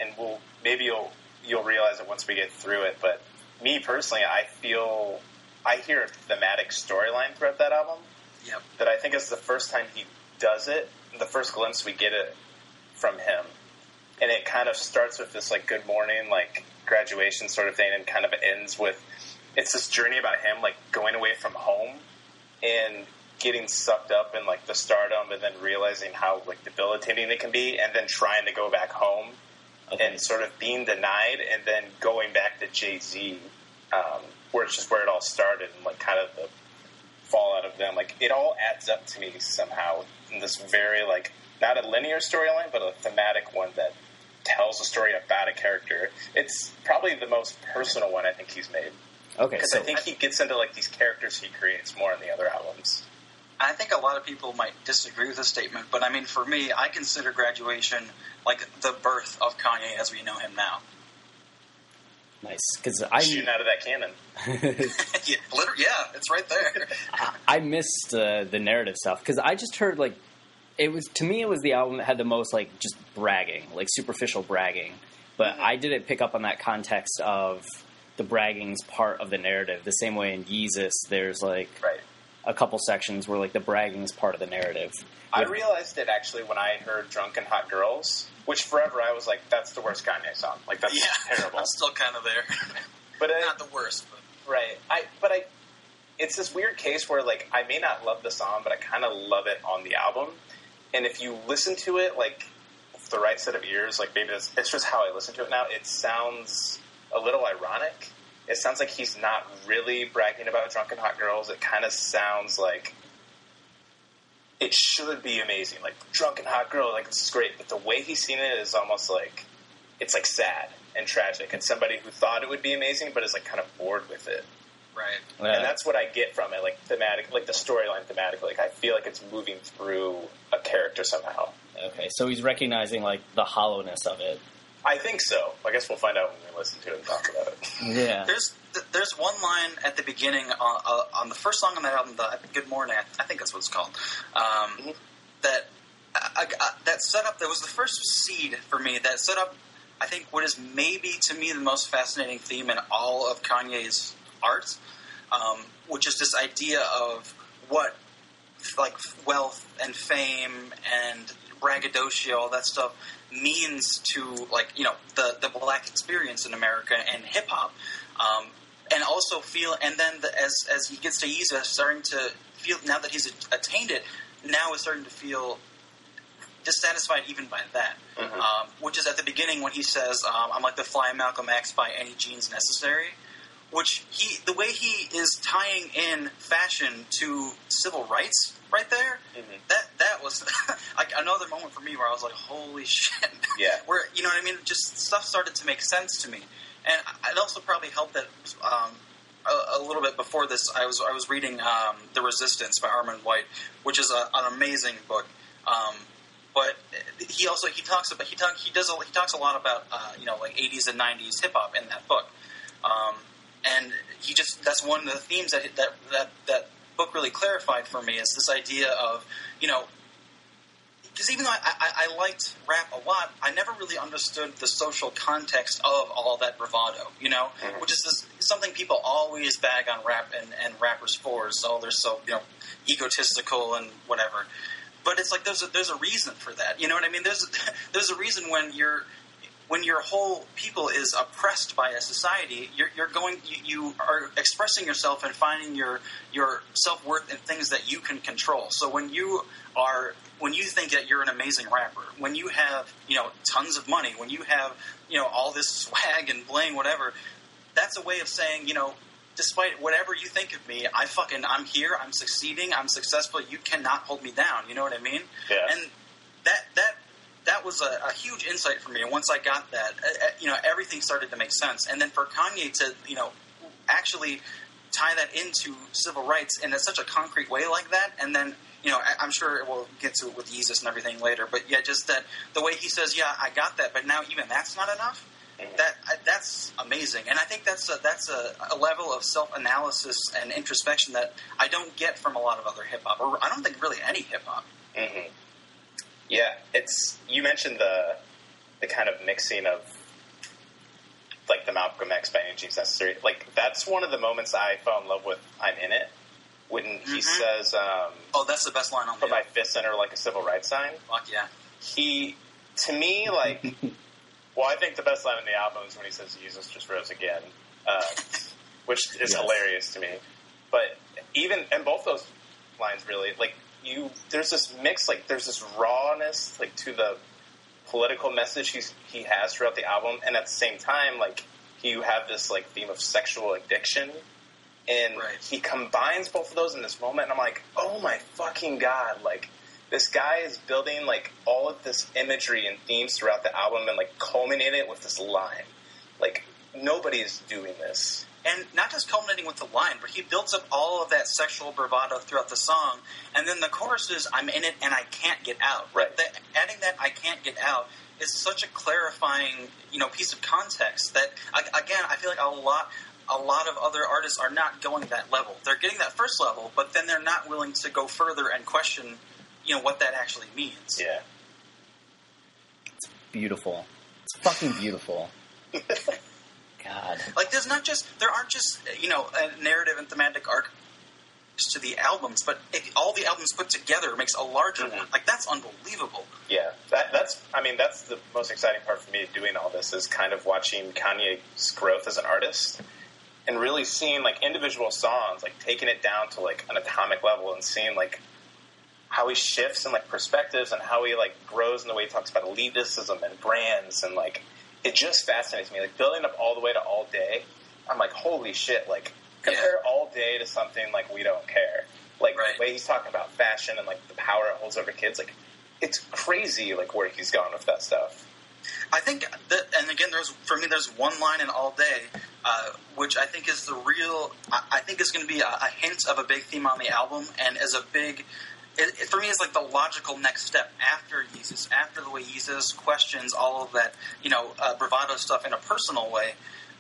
and we'll maybe you'll you'll realize it once we get through it. But me personally, I feel I hear a thematic storyline throughout that album Yep. that I think is the first time he does it, the first glimpse we get it from him. And it kind of starts with this like good morning, like graduation sort of thing, and kind of ends with it's this journey about him like going away from home and getting sucked up in like the stardom, and then realizing how like debilitating it can be, and then trying to go back home Okay. and sort of being denied, and then going back to Jay Z, um, where it's just where it all started, and like kind of the fallout of them. Like it all adds up to me somehow in this very like not a linear storyline, but a thematic one that tells a story about a character. It's probably the most personal one I think he's made Okay, because so I think he gets into like these characters he creates more in the other albums. I think a lot of people might disagree with this statement, but I mean, for me, I consider graduation like the birth of Kanye as we know him now. Nice because I Shooting out of that cannon. yeah, yeah, it's right there. I missed uh, the narrative stuff because I just heard like it was to me it was the album that had the most like just bragging, like superficial bragging. But I didn't pick up on that context of the bragging's part of the narrative. The same way in Yeezus, there's like Right. a couple sections where like the bragging's part of the narrative. I realized it actually when I heard "Drunken Hot Girls," which forever I was like, "That's the worst Kanye song." Like that's yeah, terrible. I'm still kind of there. But I, Not the worst, but right, I but I, it's this weird case where like I may not love the song, but I kind of love it on the album. And if you listen to it like with the right set of ears, like maybe it's, it's just how I listen to it now. It sounds a little ironic. It sounds like he's not really bragging about drunken hot girls. It kind of sounds like it should be amazing, like drunken hot girl, like this is great. But the way he's seen it is almost like it's like sad and tragic, and somebody who thought it would be amazing, but is like kind of bored with it. right. uh, And that's what I get from it, like thematic, like the storyline thematically. Like I feel like it's moving through a character somehow. okay, so he's recognizing like the hollowness of it. I think so. I guess we'll find out when we listen to it and talk about it. Yeah, There's th- there's one line at the beginning on, uh, on the first song on that album, the Good Morning, I, think that's what it's called. Um, that I, I, that set up that was the first seed for me that set up. I think what is maybe to me the most fascinating theme in all of Kanye's art, um, which is this idea of what like wealth and fame and braggadocio, all that stuff means to like you know the the black experience in America and hip hop, um, and also feel and then the, as as he gets to Yeezus, starting to feel now that he's attained it, now is starting to feel dissatisfied even by that, um, which is at the beginning when he says, um, "I'm like the fly Malcolm X by any means necessary." Which he, the way he is tying in fashion to civil rights, right there, that that was like another moment for me where I was like, "Holy shit!" Yeah. where you know what I mean? Just stuff started to make sense to me, and it also probably helped that um, a, a little bit before this, I was I was reading um, The Resistance by Armond White, which is a, an amazing book. Um, but he also he talks about he talk, he does a, he talks a lot about uh, you know like 80s and 90s hip hop in that book, um, and he just that's one of the themes that that that that book really clarified for me is this idea of you know because even though I, I, I liked rap a lot, I never really understood the social context of all that bravado, you know, mm-hmm. which is this, something people always bag on rap and, and rappers for. is So they're so you know egotistical and whatever. But it's like there's a, there's a reason for that. You know what I mean? There's there's a reason when you're when your whole people is oppressed by a society, you're, you're going, you, you are expressing yourself and finding your your self worth in things that you can control. So when you are, when you think that you're an amazing rapper, when you have you know tons of money, when you have you know all this swag and bling, whatever, that's a way of saying you know. Despite whatever you think of me, I fucking I'm here. I'm succeeding. I'm successful. You cannot hold me down. You know what I mean? Yeah. And that that was a, a huge insight for me. And once I got that, uh, uh, you know, everything started to make sense. And then for Kanye to, you know, actually tie that into civil rights in a, such a concrete way like that, and then, you know, I, I'm sure we'll get to it with Yeezus and everything later. But yeah, just that the way he says, "Yeah, I got that," but now even that's not enough. That that's amazing, and I think that's a, that's a, a level of self analysis and introspection that I don't get from a lot of other hip hop, or I don't think really any hip hop. hmm Yeah, it's you mentioned the the kind of mixing of like the Malcolm X by any means necessary. Like that's one of the moments I fell in love with. I'm in it when he Mhm. says, um, Oh, that's the best line on "Put my fist under like a civil rights sign." Fuck yeah. He to me like Well, I think the best line in the album is when he says "Jesus just rose again," uh, which is Yes. hilarious to me. But even and both those lines really like you. There's this mix, like there's this rawness, like to the political message he's he has throughout the album, and at the same time, like you have this like theme of sexual addiction, and Right. he combines both of those in this moment. And I'm like, oh my fucking god, like this guy is building like all of this imagery and themes throughout the album and like culminating it with this line. Like nobody is doing this. And not just culminating with the line, but he builds up all of that sexual bravado throughout the song, and then the chorus is "I'm in it and I can't get out." Right. That, adding that "I can't get out" is such a clarifying, you know, piece of context that I- again, I feel like a lot. A lot of other artists are not going that level. They're getting that first level, but then they're not willing to go further and question, you know, what that actually means. Yeah. It's beautiful. It's fucking beautiful. God. Like there's not just there aren't just you know a narrative and thematic arcs to the albums, but if all the albums put together makes a larger Mhm. one. Like that's unbelievable. Yeah, that, that's. I mean, that's the most exciting part for me doing all this is kind of watching Kanye's growth as an artist, and really seeing like individual songs, like taking it down to like an atomic level, and seeing like how he shifts and like perspectives, and how he like grows in the way he talks about elitism and brands, and like it just fascinates me. Like building up all the way to all day, I'm like, holy shit! Like compare all day to something like we don't care. Like Right. the way he's talking about fashion and like the power it holds over kids, like it's crazy like where he's gone with that stuff. I think that, and again, there's for me, there's one line in All Day, uh, which I think is the real. I, I think is going to be a, a hint of a big theme on the album, and as a big. It, it, for me, it's like the logical next step after Yeezus, after the way Yeezus questions all of that, you know, uh, bravado stuff in a personal way,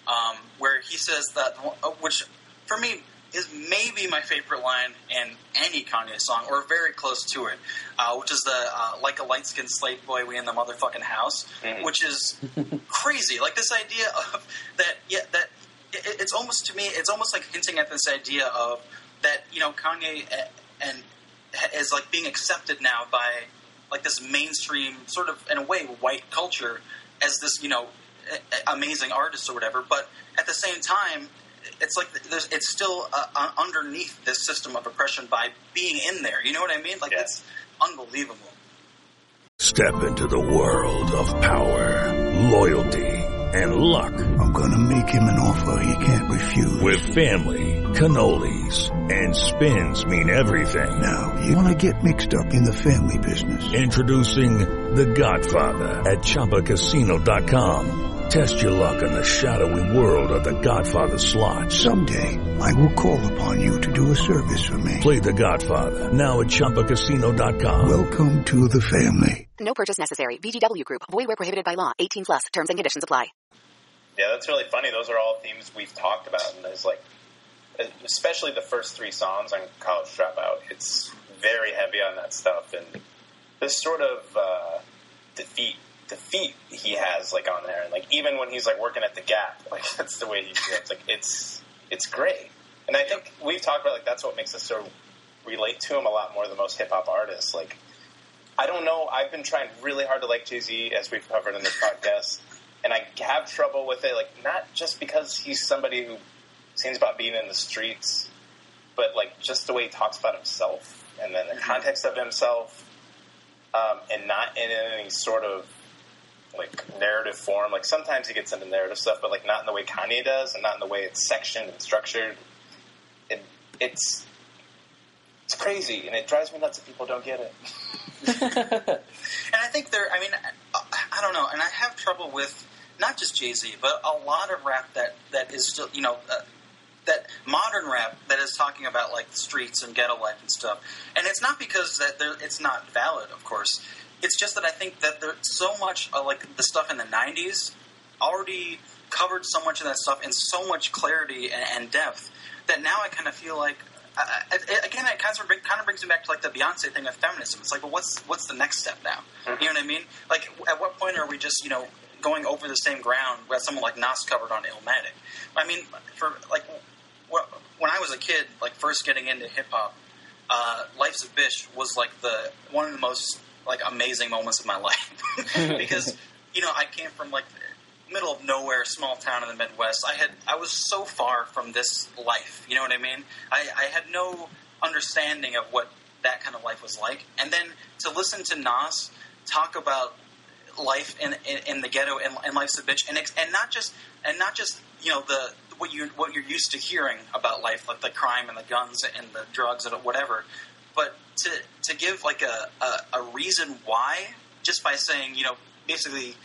um, where he says that, uh, which for me is maybe my favorite line in any Kanye song, or very close to it, uh, which is the uh, "Like a light skinned slave boy, we in the motherfucking house," Mhm. which is crazy. Like this idea of that, yeah, that it, it's almost to me, it's almost like hinting at this idea of that you know Kanye uh, and is like being accepted now by like this mainstream sort of in a way white culture as this you know a- a- amazing artist or whatever. But at the same time, it's like there's it's still uh, uh, underneath this system of oppression by being in there. You know what I mean? Like Yeah. it's unbelievable. Step into the world of power, loyalty, and luck. I'm gonna make him an offer he can't refuse. With family, cannolis, and spins mean everything. now, you wanna get mixed up in the family business. Introducing The Godfather at ChumbaCasino.com. Test your luck in the shadowy world of The Godfather slot. Someday, I will call upon you to do a service for me. Play The Godfather now at ChumbaCasino.com. Welcome to the family. No purchase necessary. VGW Group. Void where prohibited by law. 18 plus. Terms and conditions apply. Yeah, that's really funny. Those are all themes we've talked about, and there's like, especially the first three songs on College Dropout. It's very heavy on that stuff, and this sort of uh, defeat defeat he has like on there, and like even when he's like working at the Gap, like that's the way he feels. Like it's it's great, and I think we've talked about like that's what makes us so relate to him a lot more than most hip hop artists. Like I don't know. I've been trying really hard to like Jay Z, as we've covered in this podcast, and I have trouble with it. Like not just because he's somebody who sings about being in the streets, but like just the way he talks about himself, and then the context of himself, um, and not in any sort of like narrative form. Like sometimes he gets into narrative stuff, but like not in the way Kanye does, and not in the way it's sectioned and structured. It, it's it's crazy, and it drives me nuts if people don't get it. And I think there, I mean, I, I don't know, and I have trouble with not just Jay Z, but a lot of rap that, that is still, you know, uh, that modern rap that is talking about like the streets and ghetto life and stuff. And it's not because that there, it's not valid, of course. It's just that I think that there's so much uh, like the stuff in the '90s already covered so much of that stuff in so much clarity and, and depth that now I kind of feel like. I, I, again, it kind of kind of brings me back to like the Beyonce thing of feminism. It's like, well, what's what's the next step now? You know what I mean? Like, at what point are we just you know going over the same ground that someone like Nas covered on Illmatic? I mean, for like when I was a kid, like first getting into hip hop, uh, "Life's a Bitch" was like the one of the most like amazing moments of my life because you know I came from like middle of nowhere, small town in the Midwest. I had I was so far from this life. You know what I mean? I, I had no understanding of what that kind of life was like, and then to listen to Nas talk about life in in, in the ghetto and, and life's a bitch, and and not just and not just you know the what you what you're used to hearing about life, like the crime and the guns and the drugs and whatever, but to to give like a, a, a reason why just by saying you know basically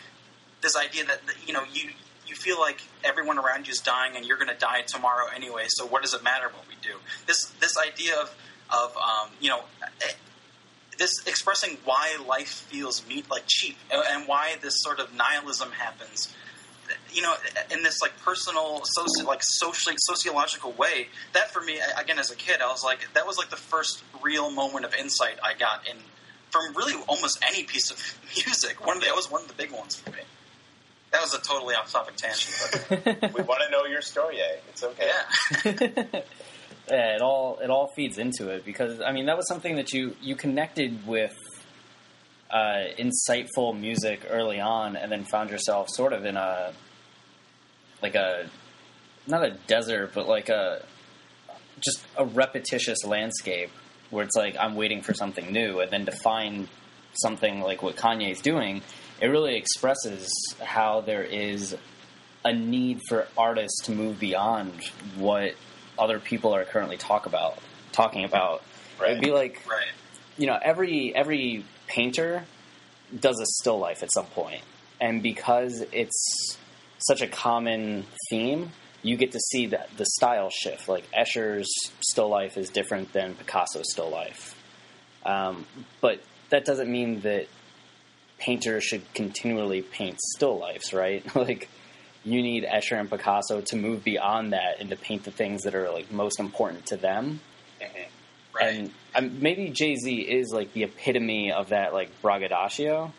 this idea that you know you you feel like everyone around you is dying and you're going to die tomorrow anyway. So what does it matter what we do? This this idea of of um, you know eh, this expressing why life feels meat like cheap and why this sort of nihilism happens. You know, in this like personal, soci- like socially sociological way. That for me, again, as a kid, I was like, that was like the first real moment of insight I got in from really almost any piece of music. One of the, that was one of the big ones for me. That was a totally off-topic tangent, but We want to know your story, eh? It's okay. yeah, Yeah, it all it all feeds into it because I mean that was something that you you connected with uh, insightful music early on, and then found yourself sort of in a like a not a desert, but like a just a repetitious landscape where it's like I'm waiting for something new, and then to find something like what Kanye's doing, it really expresses how there is a need for artists to move beyond what other people are currently talk about talking about. Right. It'd be like right. you know every every painter does a still life at some point, and because it's such a common theme, you get to see that the style shift. Like Escher's still life is different than Picasso's still life, um, but that doesn't mean that painters should continually paint still lifes, right? like you need Escher and Picasso to move beyond that and to paint the things that are like most important to them. Right. And um, maybe Jay Z is like the epitome of that like braggadocio,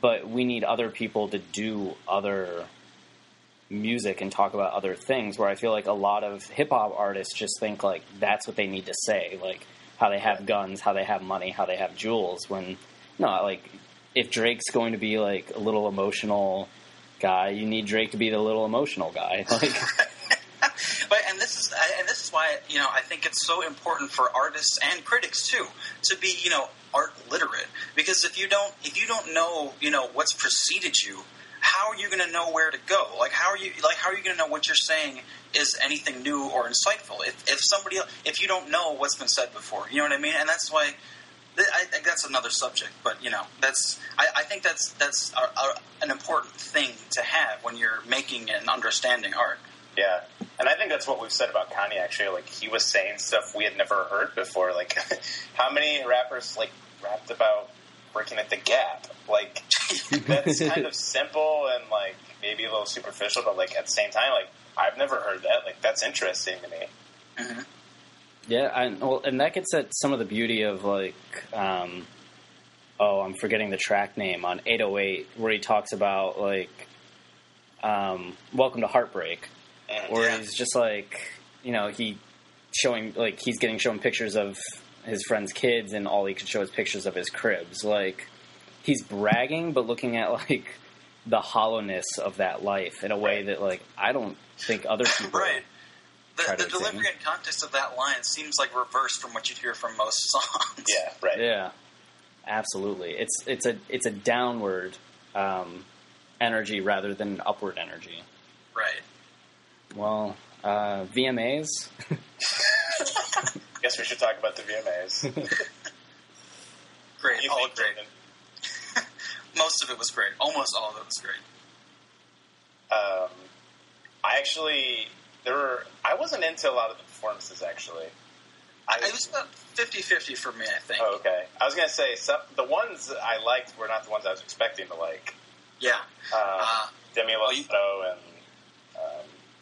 but we need other people to do other music and talk about other things. Where I feel like a lot of hip hop artists just think like that's what they need to say, like how they have guns, how they have money, how they have jewels. When no, like if Drake's going to be like a little emotional guy, you need Drake to be the little emotional guy. Like but and this is and this is why you know I think it's so important for artists and critics too to be you know art literate because if you don't if you don't know you know what's preceded you how are you going to know where to go like how are you like how are you going to know what you're saying is anything new or insightful if if somebody if you don't know what's been said before you know what I mean and that's why I think that's another subject, but you know, that's I, I think that's that's a, a, an important thing to have when you're making and understanding art. Yeah, and I think that's what we've said about Kanye. Actually, like he was saying stuff we had never heard before. Like, how many rappers like rapped about working at the Gap? Like, that's kind of simple and like maybe a little superficial, but like at the same time, like I've never heard that. Like, that's interesting to me. Yeah, and well, and that gets at some of the beauty of like, um, oh, I'm forgetting the track name on 808, where he talks about like, um, "Welcome to Heartbreak," And, where Yeah. he's just like, you know, he showing like he's getting shown pictures of his friends' kids, and all he could show is pictures of his cribs. Like, he's bragging, but looking at like the hollowness of that life in a way that like I don't think other people Right. The, Try to the delivery examine. and context of that line seems like reversed from what you'd hear from most songs. yeah, right. Yeah, absolutely. It's it's a it's a downward um, energy rather than an upward energy. Right. Well, uh, VMAs. Guess we should talk about the VMAs. Great. You all think, great. Most of it was great. Almost all of it was great. Um, I actually there were I wasn't into a lot of the performances actually. I It was about 50-50 for me, I think. oh, okay. I was gonna say some, the ones I liked were not the ones I was expecting to like. Yeah. Uh, Uh, Demi well, you- Lovato and um,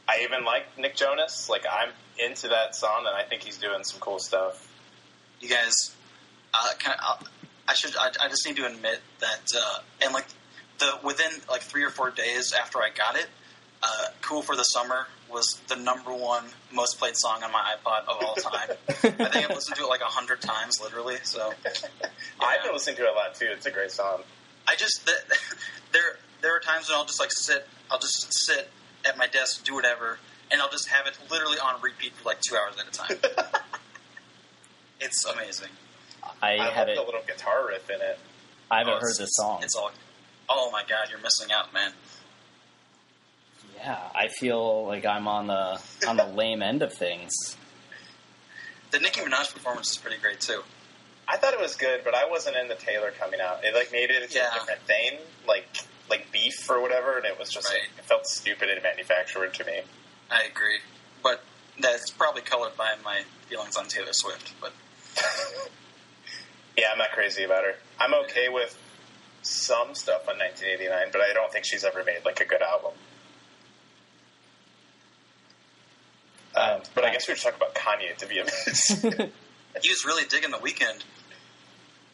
I even like Nick Jonas. Like I'm into that song, and I think he's doing some cool stuff. you guys, uh, can I, I'll- I should. I, I just need to admit that, uh, and like the within like three or four days after I got it, uh, "Cool for the Summer" was the number one most played song on my iPod of all time. I think I've listened to it like a hundred times, literally. So I've been listening to it a lot too. It's a great song. I just the, there there are times when I'll just like sit, I'll just sit at my desk, do whatever, and I'll just have it literally on repeat for like two hours at a time. it's amazing. I, I have love it. the little guitar riff in it. I haven't Oh, heard it's- the song. It's all. Oh my god, you're missing out, man. yeah, I feel like I'm on the on the lame end of things. The Nicki Minaj performance is pretty great too. I thought it was good, but I wasn't in the Taylor coming out. It like made it into Yeah. a different thing, like like beef or whatever, and it was just Right. like, it felt stupid and manufactured to me. I agree, but that's probably colored by my feelings on Taylor Swift. But Yeah, I'm not crazy about her. I'm okay with some stuff on 1989, but I don't think she's ever made like a good album. Um, but I guess we were talking about Kanye to be honest. he was really digging the Weeknd.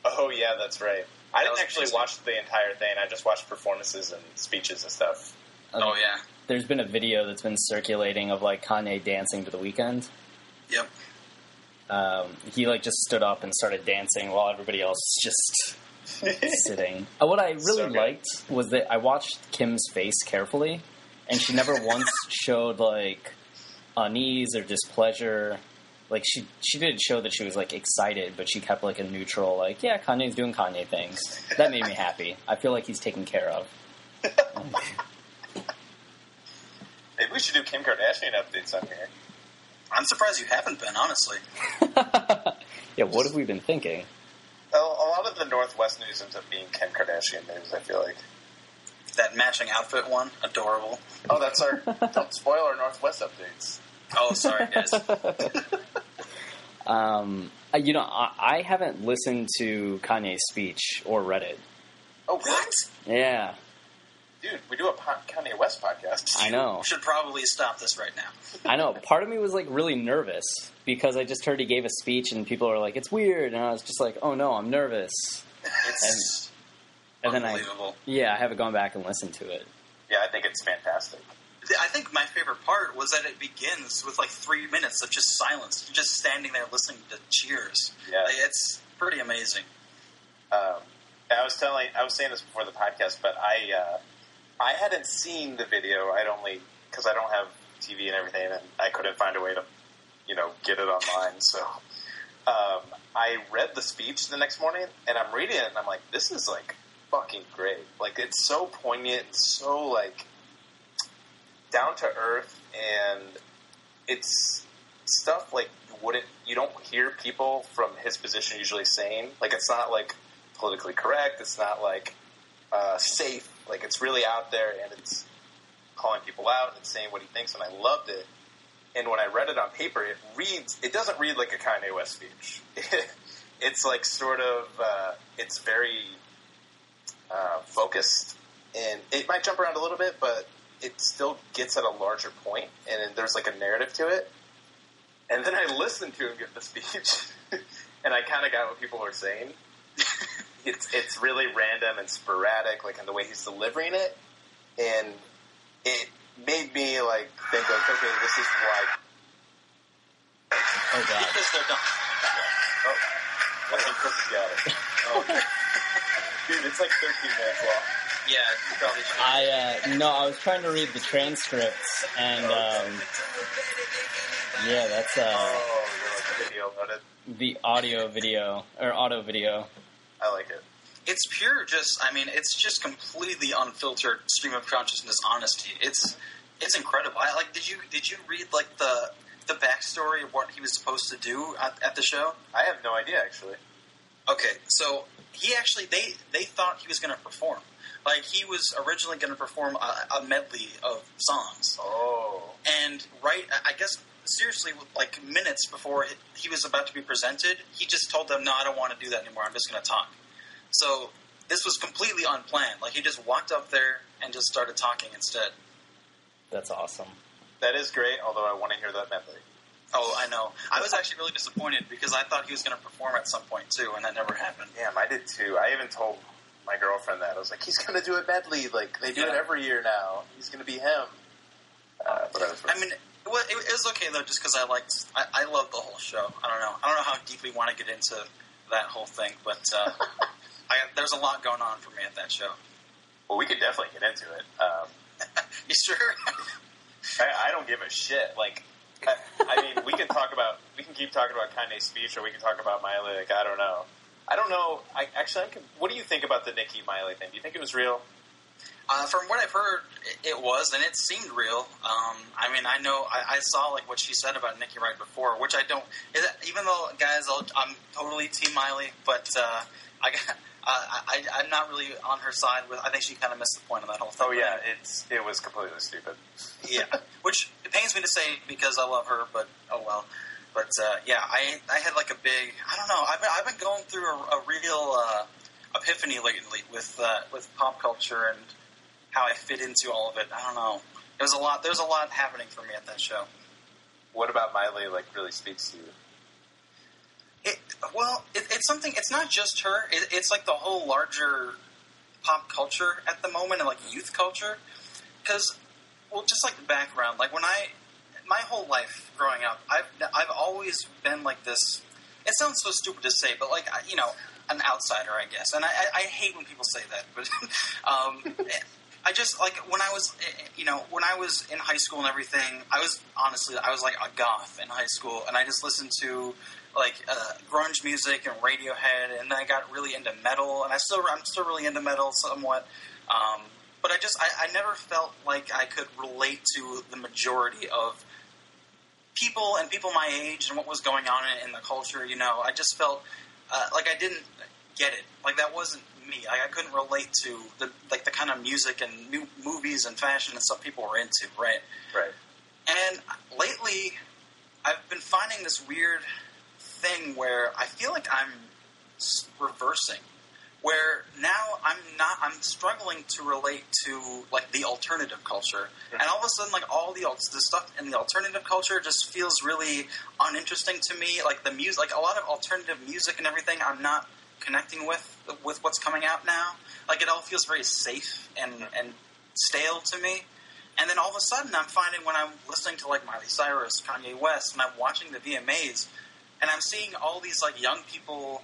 oh yeah, that's right. I didn't actually amazing. watch the entire thing. I just watched performances and speeches and stuff. Oh yeah, There's been a video that's been circulating of like Kanye dancing to the Weeknd. yep. Um, he like just stood up and started dancing while everybody else is just sitting. Uh, what I really So liked was that I watched Kim's face carefully, and she never once showed like unease or displeasure. Like she she did show that she was like excited, but she kept like a neutral, like yeah, Kanye's doing Kanye things. That made me happy. I feel like he's taken care of. Maybe we should do Kim Kardashian updates on here. I'm surprised you haven't been, honestly. yeah, what have we been thinking? A, a lot of the North West news ends up being Kim Kardashian news. I feel like. That matching outfit one, adorable. Oh, that's our. don't spoil our North West updates. Oh, sorry guys. Um, uh, you know, I, I haven't listened to Kanye's speech or read it. Oh, what? Yeah, Dude, we do a po- Kanye West podcast. I know. You should probably stop this right now. I know. Part of me was like really nervous because I just heard he gave a speech and people were like, "It's weird," and I was just like, "Oh no, I'm nervous." It's And then I, unbelievable. yeah, I haven't gone back and listened to it. Yeah, I think it's fantastic. I think my favorite part was that it begins with like three minutes of just silence. You're just standing there listening to cheers. Yeah. Like, it's pretty amazing. Um, I was telling, I was saying this before the podcast, but I, uh, I hadn't seen the video. I'd only because I don't have TV and everything, and I couldn't find a way to, you know, get it online. So, um, I read the speech the next morning, and I'm reading it, and I'm like, this is like fucking great. Like, it's so poignant, and so like down to earth, and it's stuff like you wouldn't you don't hear people from his position usually saying. Like it's not like politically correct. It's not like uh, safe. Like it's really out there and it's calling people out and saying what he thinks. And I loved it. And when I read it on paper, it reads. It doesn't read like a Kanye West speech. it's like sort of. Uh, it's very uh, focused, and it might jump around a little bit, but it still gets at a larger point, and there's like a narrative to it. And then I listened to him give the speech, and I kind of got what people were saying. it's it's really random and sporadic, like in the way he's delivering it, and it made me like think like, okay, this is why. Oh god. Because they're done. Oh, I think Chris has got it. Oh, dude, it's like 13 minutes long. Yeah, you probably should. I uh, no, I was trying to read the transcripts and um, yeah, that's uh, Oh, you're like video the audio video or auto video. I like it. it's pure just i mean it's just completely unfiltered stream of consciousness honesty it's it's incredible i like did you did you read like the the backstory of what he was supposed to do at, at the show I have no idea actually. okay so he actually they they thought he was going to perform like he was originally going to perform a, a medley of songs Oh, and right i guess seriously like minutes before he was about to be presented he just told them no i don't want to do that anymore i'm just going to talk so this was completely unplanned like he just walked up there and just started talking instead That's awesome. that is great. Although I want to hear that medley. oh i know i was actually really disappointed because i thought he was going to perform at some point too and that never happened Damn, I did too. I even told my girlfriend that I was like, he's going to do a medley. Like they do it every year now. He's going to be him. Uh, but I was. I mean, it was, it was okay though, just because I liked, I, I loved the whole show. I don't know, I don't know how deep we want to get into that whole thing, but uh, I, there's a lot going on for me at that show. Well, we could definitely get into it. Um, You sure? I, I don't give a shit. Like, I, I mean, we can talk about, we can keep talking about Kanye's speech, or we can talk about Miley. Like, I don't know. I don't know. I actually, I can, what do you think about the Nicki Miley thing? Do you think it was real? Uh, from what I've heard, it, it was, and it seemed real. Um, I mean, I know I, I saw like what she said about Nicki right before, which I don't. Even though, guys, I'll, I'm totally Team Miley, but uh, I, got- I, I, I'm not really on her side. With I think she kind of missed the point of that whole thing. Oh yeah, it's it was completely stupid. yeah. Which it pains me to say because I love her, but oh well. But uh, yeah, I I had like a big I don't know I've been, I've been going through a, a real uh, epiphany lately with uh, with pop culture and how I fit into all of it. I don't know. It was a lot. There's a lot happening for me at that show. What about Miley? Like, really speaks to you? It well, it, it's something. It's not just her. It, it's like the whole larger pop culture at the moment and like youth culture. Because, well, just like the background, like when I, my whole life growing up, I've I've always been like this. It sounds so stupid to say, but like you know, an outsider, I guess. And I, I, hate when people say that, but um, I just like when I was, eh, you know, when I was in high school and everything. I was honestly, I was like a goth in high school, and I just listened to like uh, grunge music and Radiohead, and then I got really into metal, and I still, I'm still really into metal somewhat. Um, but I just, I, I never felt like I could relate to the majority of people and people my age and what was going on in, in the culture. You know, I just felt uh, like I didn't get it. Like that wasn't me. Like I couldn't relate to the like the kind of music and new movies and fashion and stuff people were into. Right. Right. And lately, I've been finding this weird thing where I feel like I'm reversing. Where now I'm not, I'm struggling to relate to like the alternative culture, and all of a sudden, like all the the stuff in the alternative culture just feels really uninteresting to me. Like the music, like a lot of alternative music and everything, I'm not connecting with with what's coming out now. Like it all feels very safe and and stale to me. And then all of a sudden, I'm finding when I'm listening to like Miley Cyrus, Kanye West, and I'm watching the VMAs, and I'm seeing all these like young people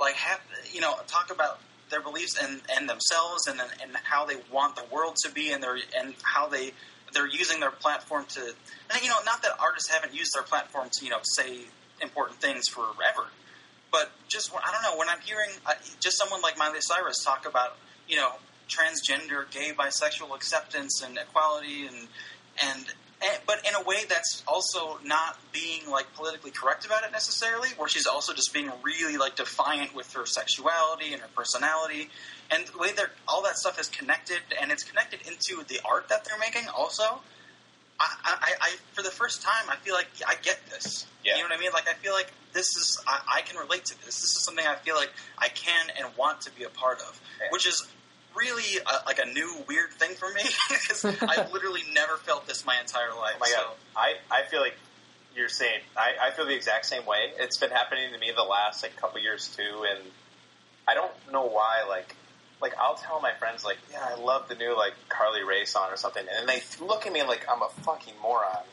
like have you know talk about their beliefs and, and themselves and and how they want the world to be and their and how they they're using their platform to you know not that artists haven't used their platform to you know say important things forever but just I don't know when I'm hearing uh, just someone like Miley Cyrus talk about you know transgender, gay, bisexual acceptance and equality and and. And but in a way that's also not being like politically correct about it necessarily, where she's also just being really like defiant with her sexuality and her personality, and the way they're all that stuff is connected, and it's connected into the art that they're making. Also, I, I, I for the first time, I feel like I get this. Yeah. You know what I mean? Like I feel like this is I, I can relate to this. This is something I feel like I can and want to be a part of, Yeah. which is really a, like a new weird thing for me because I've literally never felt this my entire life. Oh my so. god, I, I feel like you're saying I, I feel the exact same way. It's been happening to me the last like couple years too, and I don't know why. Like, like I'll tell my friends like, yeah, I love the new like Carly Rae song or something, and they look at me like I'm a fucking moron.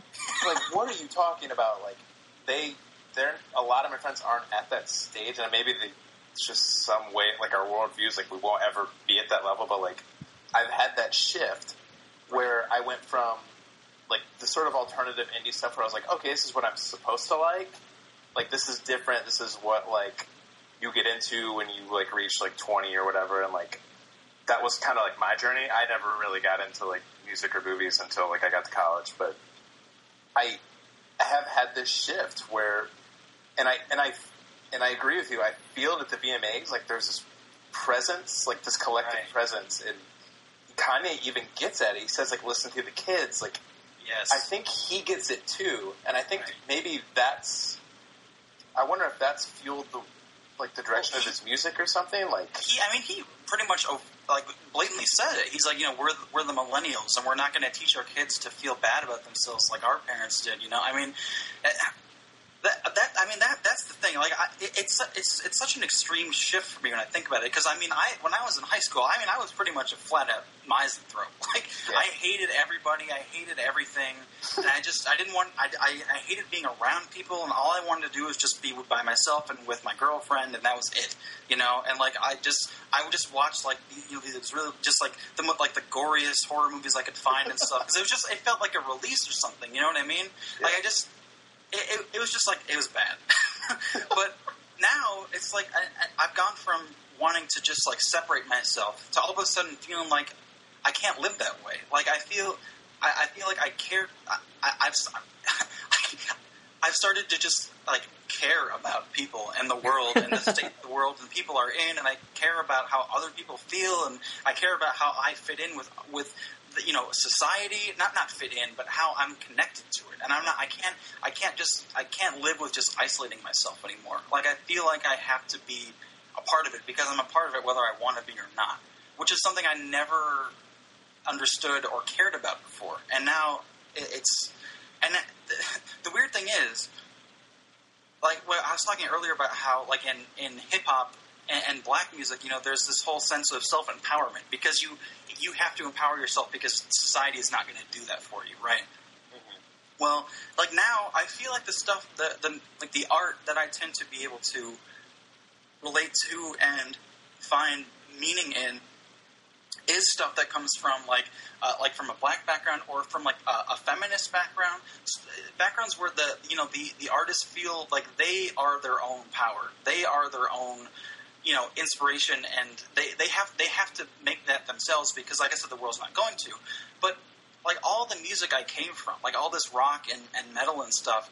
like, what are you talking about? Like, they they're a lot of my friends aren't at that stage, and maybe they, it's just some way like our worldviews like we won't ever be at that level. But like, I've had that shift where I went from like the sort of alternative indie stuff where I was like, okay, this is what I'm supposed to like. Like this is different. This is what like you get into when you like reach like 20 or whatever. And like that was kind of like my journey. I never really got into like music or movies until like I got to college, but I have had this shift where, and I and I and I agree with you. I feel that the VMAs like there's this presence, like this collective Right. presence, and Kanye even gets at it. He says like, "Listen to the kids." Like yes, I think he gets it too, and I think Right. maybe that's. I wonder if that's fueled the like the direction Well, of his music or something. Like, he, I mean, he pretty much oh, like blatantly said it. He's like, you know, we're we're the millennials, and we're not going to teach our kids to feel bad about themselves like our parents did. You know, I mean, eh, That, that I mean that that's the thing. Like I, it, it's it's it's such an extreme shift for me when I think about it. Because I mean, I when I was in high school, I mean, I was pretty much a flat out misanthrope. Like Yeah. I hated everybody, I hated everything, and I just I didn't want I, I, I hated being around people, and all I wanted to do was just be by myself and with my girlfriend, and that was it. You know, and like I just I would just watch like you know these really just like the like the goriest horror movies I could find and stuff because it was just it felt like a release or something. You know what I mean? Like I just it, it, it was just like it was bad. but now it's like I, I've gone from wanting to just like separate myself to all of a sudden feeling like I can't live that way. Like I feel, I, I feel like I care. I, I, I've I've started to just like care about people and the world and the state the world and people are in, and I care about how other people feel, and I care about how I fit in with with you know society. Not not fit in, but how I'm connected to it. And I'm not. I can't. I can't just. I can't live with just isolating myself anymore. Like I feel like I have to be a part of it because I'm a part of it whether I want to be or not. Which is something I never understood or cared about before, and now it's and the weird thing is, like well, I was talking earlier about how like in in hip hop and, and black music, you know, there's this whole sense of self empowerment because you you have to empower yourself because society is not going to do that for you, right? Well, like now, I feel like the stuff, the, the like the art that I tend to be able to relate to and find meaning in is stuff that comes from like uh, like from a black background or from like a, a feminist background. Backgrounds where the you know the the artists feel like they are their own power. They are their own you know inspiration and they they have they have to make that themselves because like I said the world's not going to but like all the music I came from like all this rock and, and metal and stuff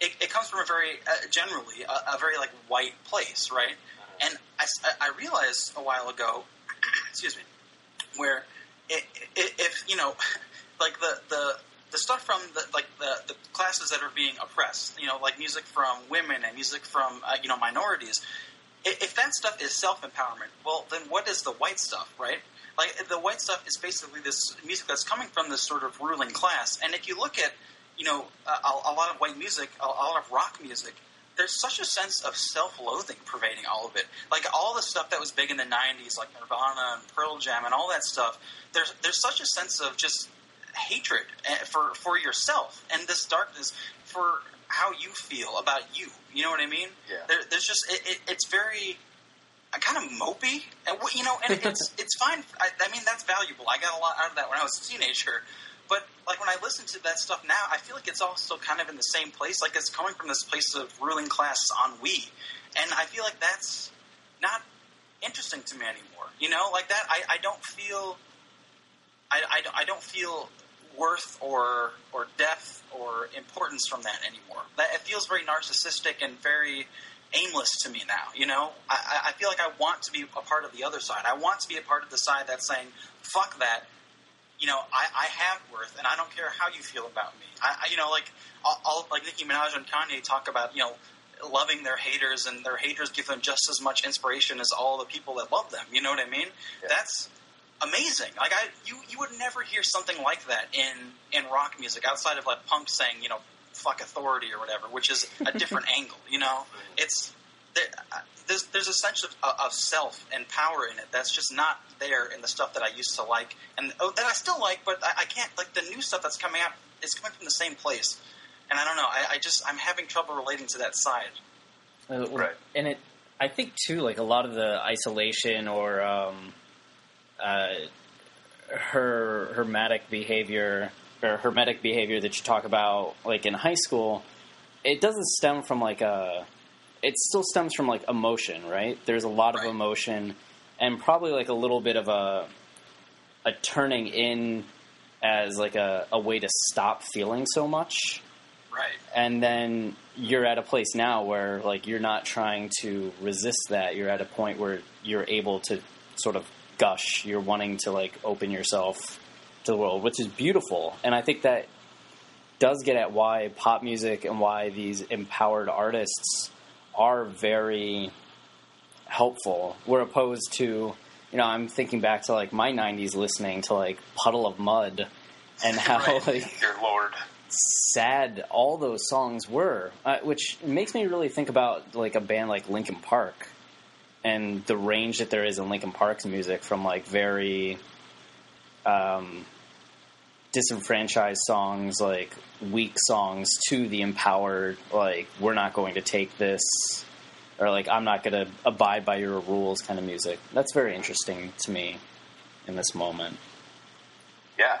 it, it comes from a very uh, generally a, a very like white place right and I, I realized a while ago excuse me where it, it, if you know, like the the the stuff from the like the, the classes that are being oppressed, you know, like music from women and music from uh, you know minorities. If that stuff is self empowerment, well, then what is the white stuff, right? Like the white stuff is basically this music that's coming from this sort of ruling class. And if you look at, you know, a, a lot of white music, a, a lot of rock music, there's such a sense of self-loathing pervading all of it. Like all the stuff that was big in the '90s, like Nirvana and Pearl Jam and all that stuff. There's there's such a sense of just hatred eh, for for yourself and this darkness for how you feel about you. You know what I mean? Yeah. There, there's just it, it, it's very uh, kind of mopey, and you know, and it's it's fine. I, I mean, that's valuable. I got a lot out of that when I was a teenager. But like when I listen to that stuff now, I feel like it's all still kind of in the same place. Like it's coming from this place of ruling class ennui, and I feel like that's not interesting to me anymore. You know, like that. I, I don't feel. I, I, I don't feel worth or or depth or importance from that anymore. That it feels very narcissistic and very aimless to me now. You know, I, I- feel like I want to be a part of the other side. I want to be a part of the side that's saying, "Fuck that." You know, I, I have worth, and I don't care how you feel about me. I, I you know, like all, all like Nicki Minaj and Kanye talk about, you know, loving their haters, and their haters give them just as much inspiration as all the people that love them. You know what I mean? Yeah. That's amazing. Like I, you, you would never hear something like that in in rock music outside of like punk saying, you know, fuck authority or whatever, which is a different angle. You know, it's there, uh, there's there's a sense of, of self and power in it that's just not there in the stuff that I used to like and oh, that I still like, but I, I can't like the new stuff that's coming out is coming from the same place. And I don't know. I, I just I'm having trouble relating to that side. Uh, well, Right. And it, I think too, like a lot of the isolation or um, uh, her hermetic behavior or hermetic behavior that you talk about, like in high school, it doesn't stem from like a. It still stems from like emotion, right? There's a lot of emotion, and probably like a little bit of a a turning in as like a, a way to stop feeling so much Right. and then you're at a place now where like you're not trying to resist that you're at a point where you're able to sort of gush you're wanting to like open yourself to the world which is beautiful and i think that does get at why pop music and why these empowered artists are very helpful we're opposed to you know i'm thinking back to like my 90s listening to like Puddle of Mudd and how Right. like Dear Lord. sad all those songs were, uh, which makes me really think about like a band like Linkin Park and the range that there is in Linkin Park's music from like very um, disenfranchised songs, like weak songs, to the empowered, like we're not going to take this, or like I'm not going to abide by your rules kind of music. That's very interesting to me in this moment. Yeah.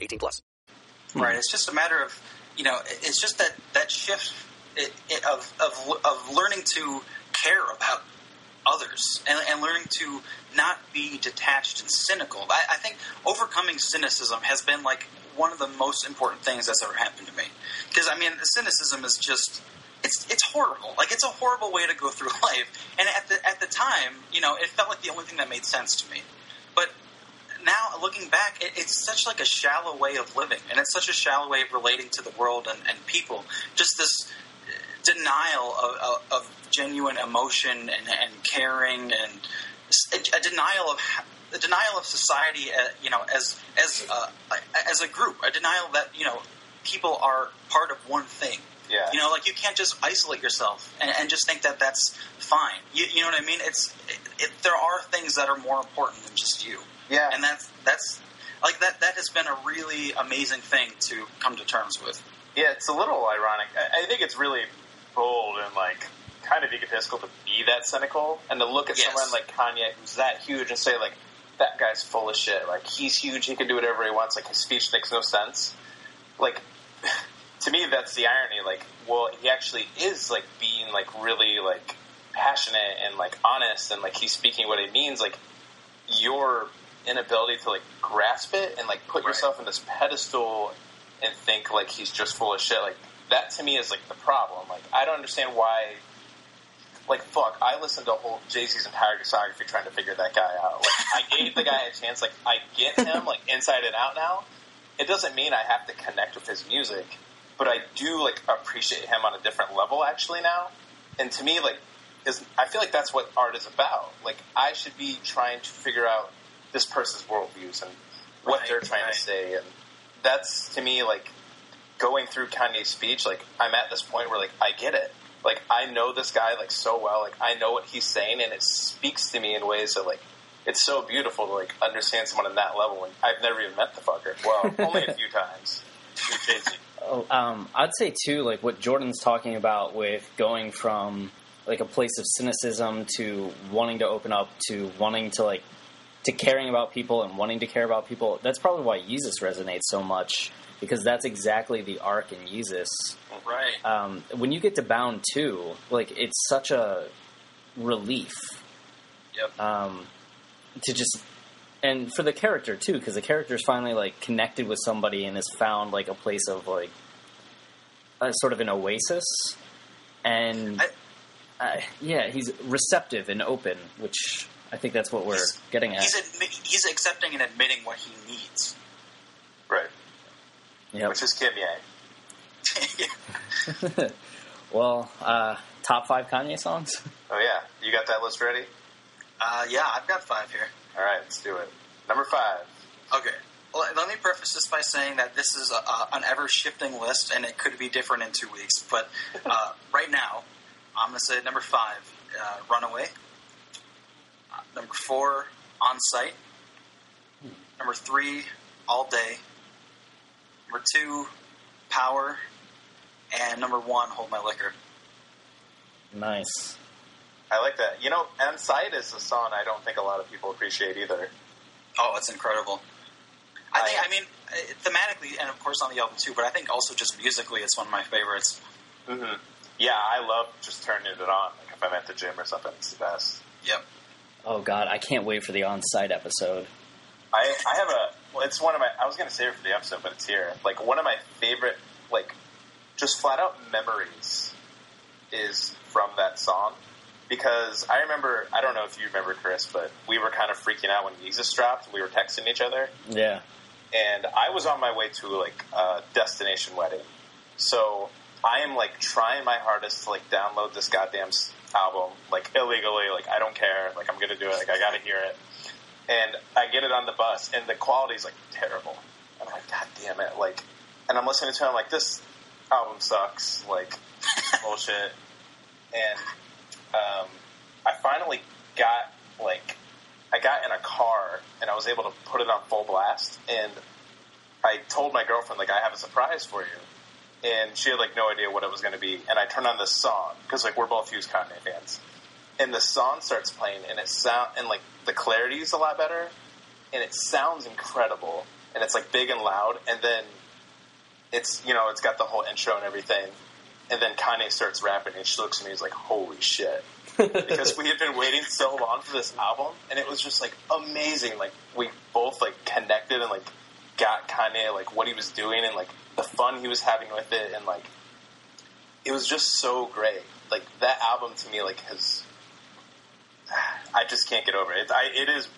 18 plus. Right. It's just a matter of you know. It's just that that shift of of of learning to care about others and, and learning to not be detached and cynical. I, I think overcoming cynicism has been like one of the most important things that's ever happened to me. Because I mean, cynicism is just it's it's horrible. Like it's a horrible way to go through life. And at the at the time, you know, it felt like the only thing that made sense to me. But now looking back, it, it's such like a shallow way of living, and it's such a shallow way of relating to the world and, and people. Just this denial of, of, of genuine emotion and, and caring, and a, a denial of a denial of society, uh, you know, as as uh, as a group, a denial that you know people are part of one thing. Yeah. You know, like you can't just isolate yourself and, and just think that that's fine. You, you know what I mean? It's it, it, there are things that are more important than just you. Yeah. And that's that's like that. That has been a really amazing thing to come to terms with. Yeah, it's a little ironic. I, I think it's really bold and like kind of egotistical to be that cynical and to look at Yes. someone like Kanye who's that huge and say like that guy's full of shit. Like he's huge, he can do whatever he wants. Like his speech makes no sense. Like to me, that's the irony. Like, well, he actually is like being like really like passionate and like honest and like he's speaking what he means. Like your inability to like grasp it and like put Right. yourself in this pedestal and think like he's just full of shit. Like that to me is like the problem. Like I don't understand why. Like fuck, I listened to whole Jay Z's entire discography trying to figure that guy out. Like I gave the guy a chance. Like I get him like inside and out now. It doesn't mean I have to connect with his music, but I do like appreciate him on a different level actually now. And to me, like, is I feel like that's what art is about. Like I should be trying to figure out this person's worldviews and what Right, they're trying right. to say, and that's to me like going through Kanye's speech. Like I'm at this point where like I get it. Like I know this guy like so well. Like I know what he's saying, and it speaks to me in ways that like it's so beautiful to like understand someone on that level. And I've never even met the fucker. Well, only a few times. Oh, um, I'd say too, like what Jordan's talking about with going from like a place of cynicism to wanting to open up to wanting to like to caring about people and wanting to care about people. That's probably why Yeezus resonates so much because that's exactly the arc in Yeezus. Right. Um, when you get to Bound Two, like it's such a relief Yep. um, to just and for the character too because the character is finally like connected with somebody and has found like a place of like a sort of an oasis and uh, yeah he's receptive and open which i think that's what we're He's- getting at He's admi- he's accepting and admitting what he needs. right? Yep. Which is Kim Yang. well uh, top five kanye songs Oh yeah, you got that list ready? uh, yeah, I've got five here. All right, let's do it. Number five. Okay. Well, let me preface this by saying that this is a, a, an ever shifting list, and it could be different in two weeks. But uh, right now, I'm going to say number five, uh, Runaway. Number four, On Sight. Number three, All Day. Number two, Power. And number one, Hold My Liquor. nice I like that. You know, On Sight is a song I don't think a lot of people appreciate either. Oh, it's incredible. I think, I mean, uh, thematically, and of course on the album too, but I think also just musically, it's one of my favorites. hmm Yeah, I love just turning it on. Like if I'm at the gym or something, it's the best. Yep. Oh god i can't wait for the on-sight episode I, I have a. Well, it's one of my. I was going to save it for the episode, but it's here. Like one of my favorite like just flat out memories is from that song because I remember I don't know if you remember Chris, but we were kind of freaking out when Yeezus dropped. We were texting each other, Yeah. and I was on my way to like a destination wedding, so I am like trying my hardest to like download this goddamn album like illegally. Like I don't care. Like I'm gonna do it. Like I gotta hear it. And I get it on the bus, and the quality's like terrible. I'm like, God damn it! Like, and I'm listening to it. I'm like, this album sucks. Like, bullshit. And um, I finally got like, I got in a car, and I was able to put it on full blast. And I told my girlfriend like, I have a surprise for you. And she had like no idea what it was going to be. And I turned on this song because like we're both huge Kanye fans and the song starts playing and it sound and like the clarity is a lot better and it sounds incredible and it's like big and loud and then it's you know it's got the whole intro and everything and then Kanye starts rapping and she looks at me and is like holy shit because we had been waiting so long for this album and it was just like amazing like we both like connected and like got Kanye like what he was doing and like the fun he was having with it and like it was just so great like that album to me like has I just can't get over it. It's, I, it is.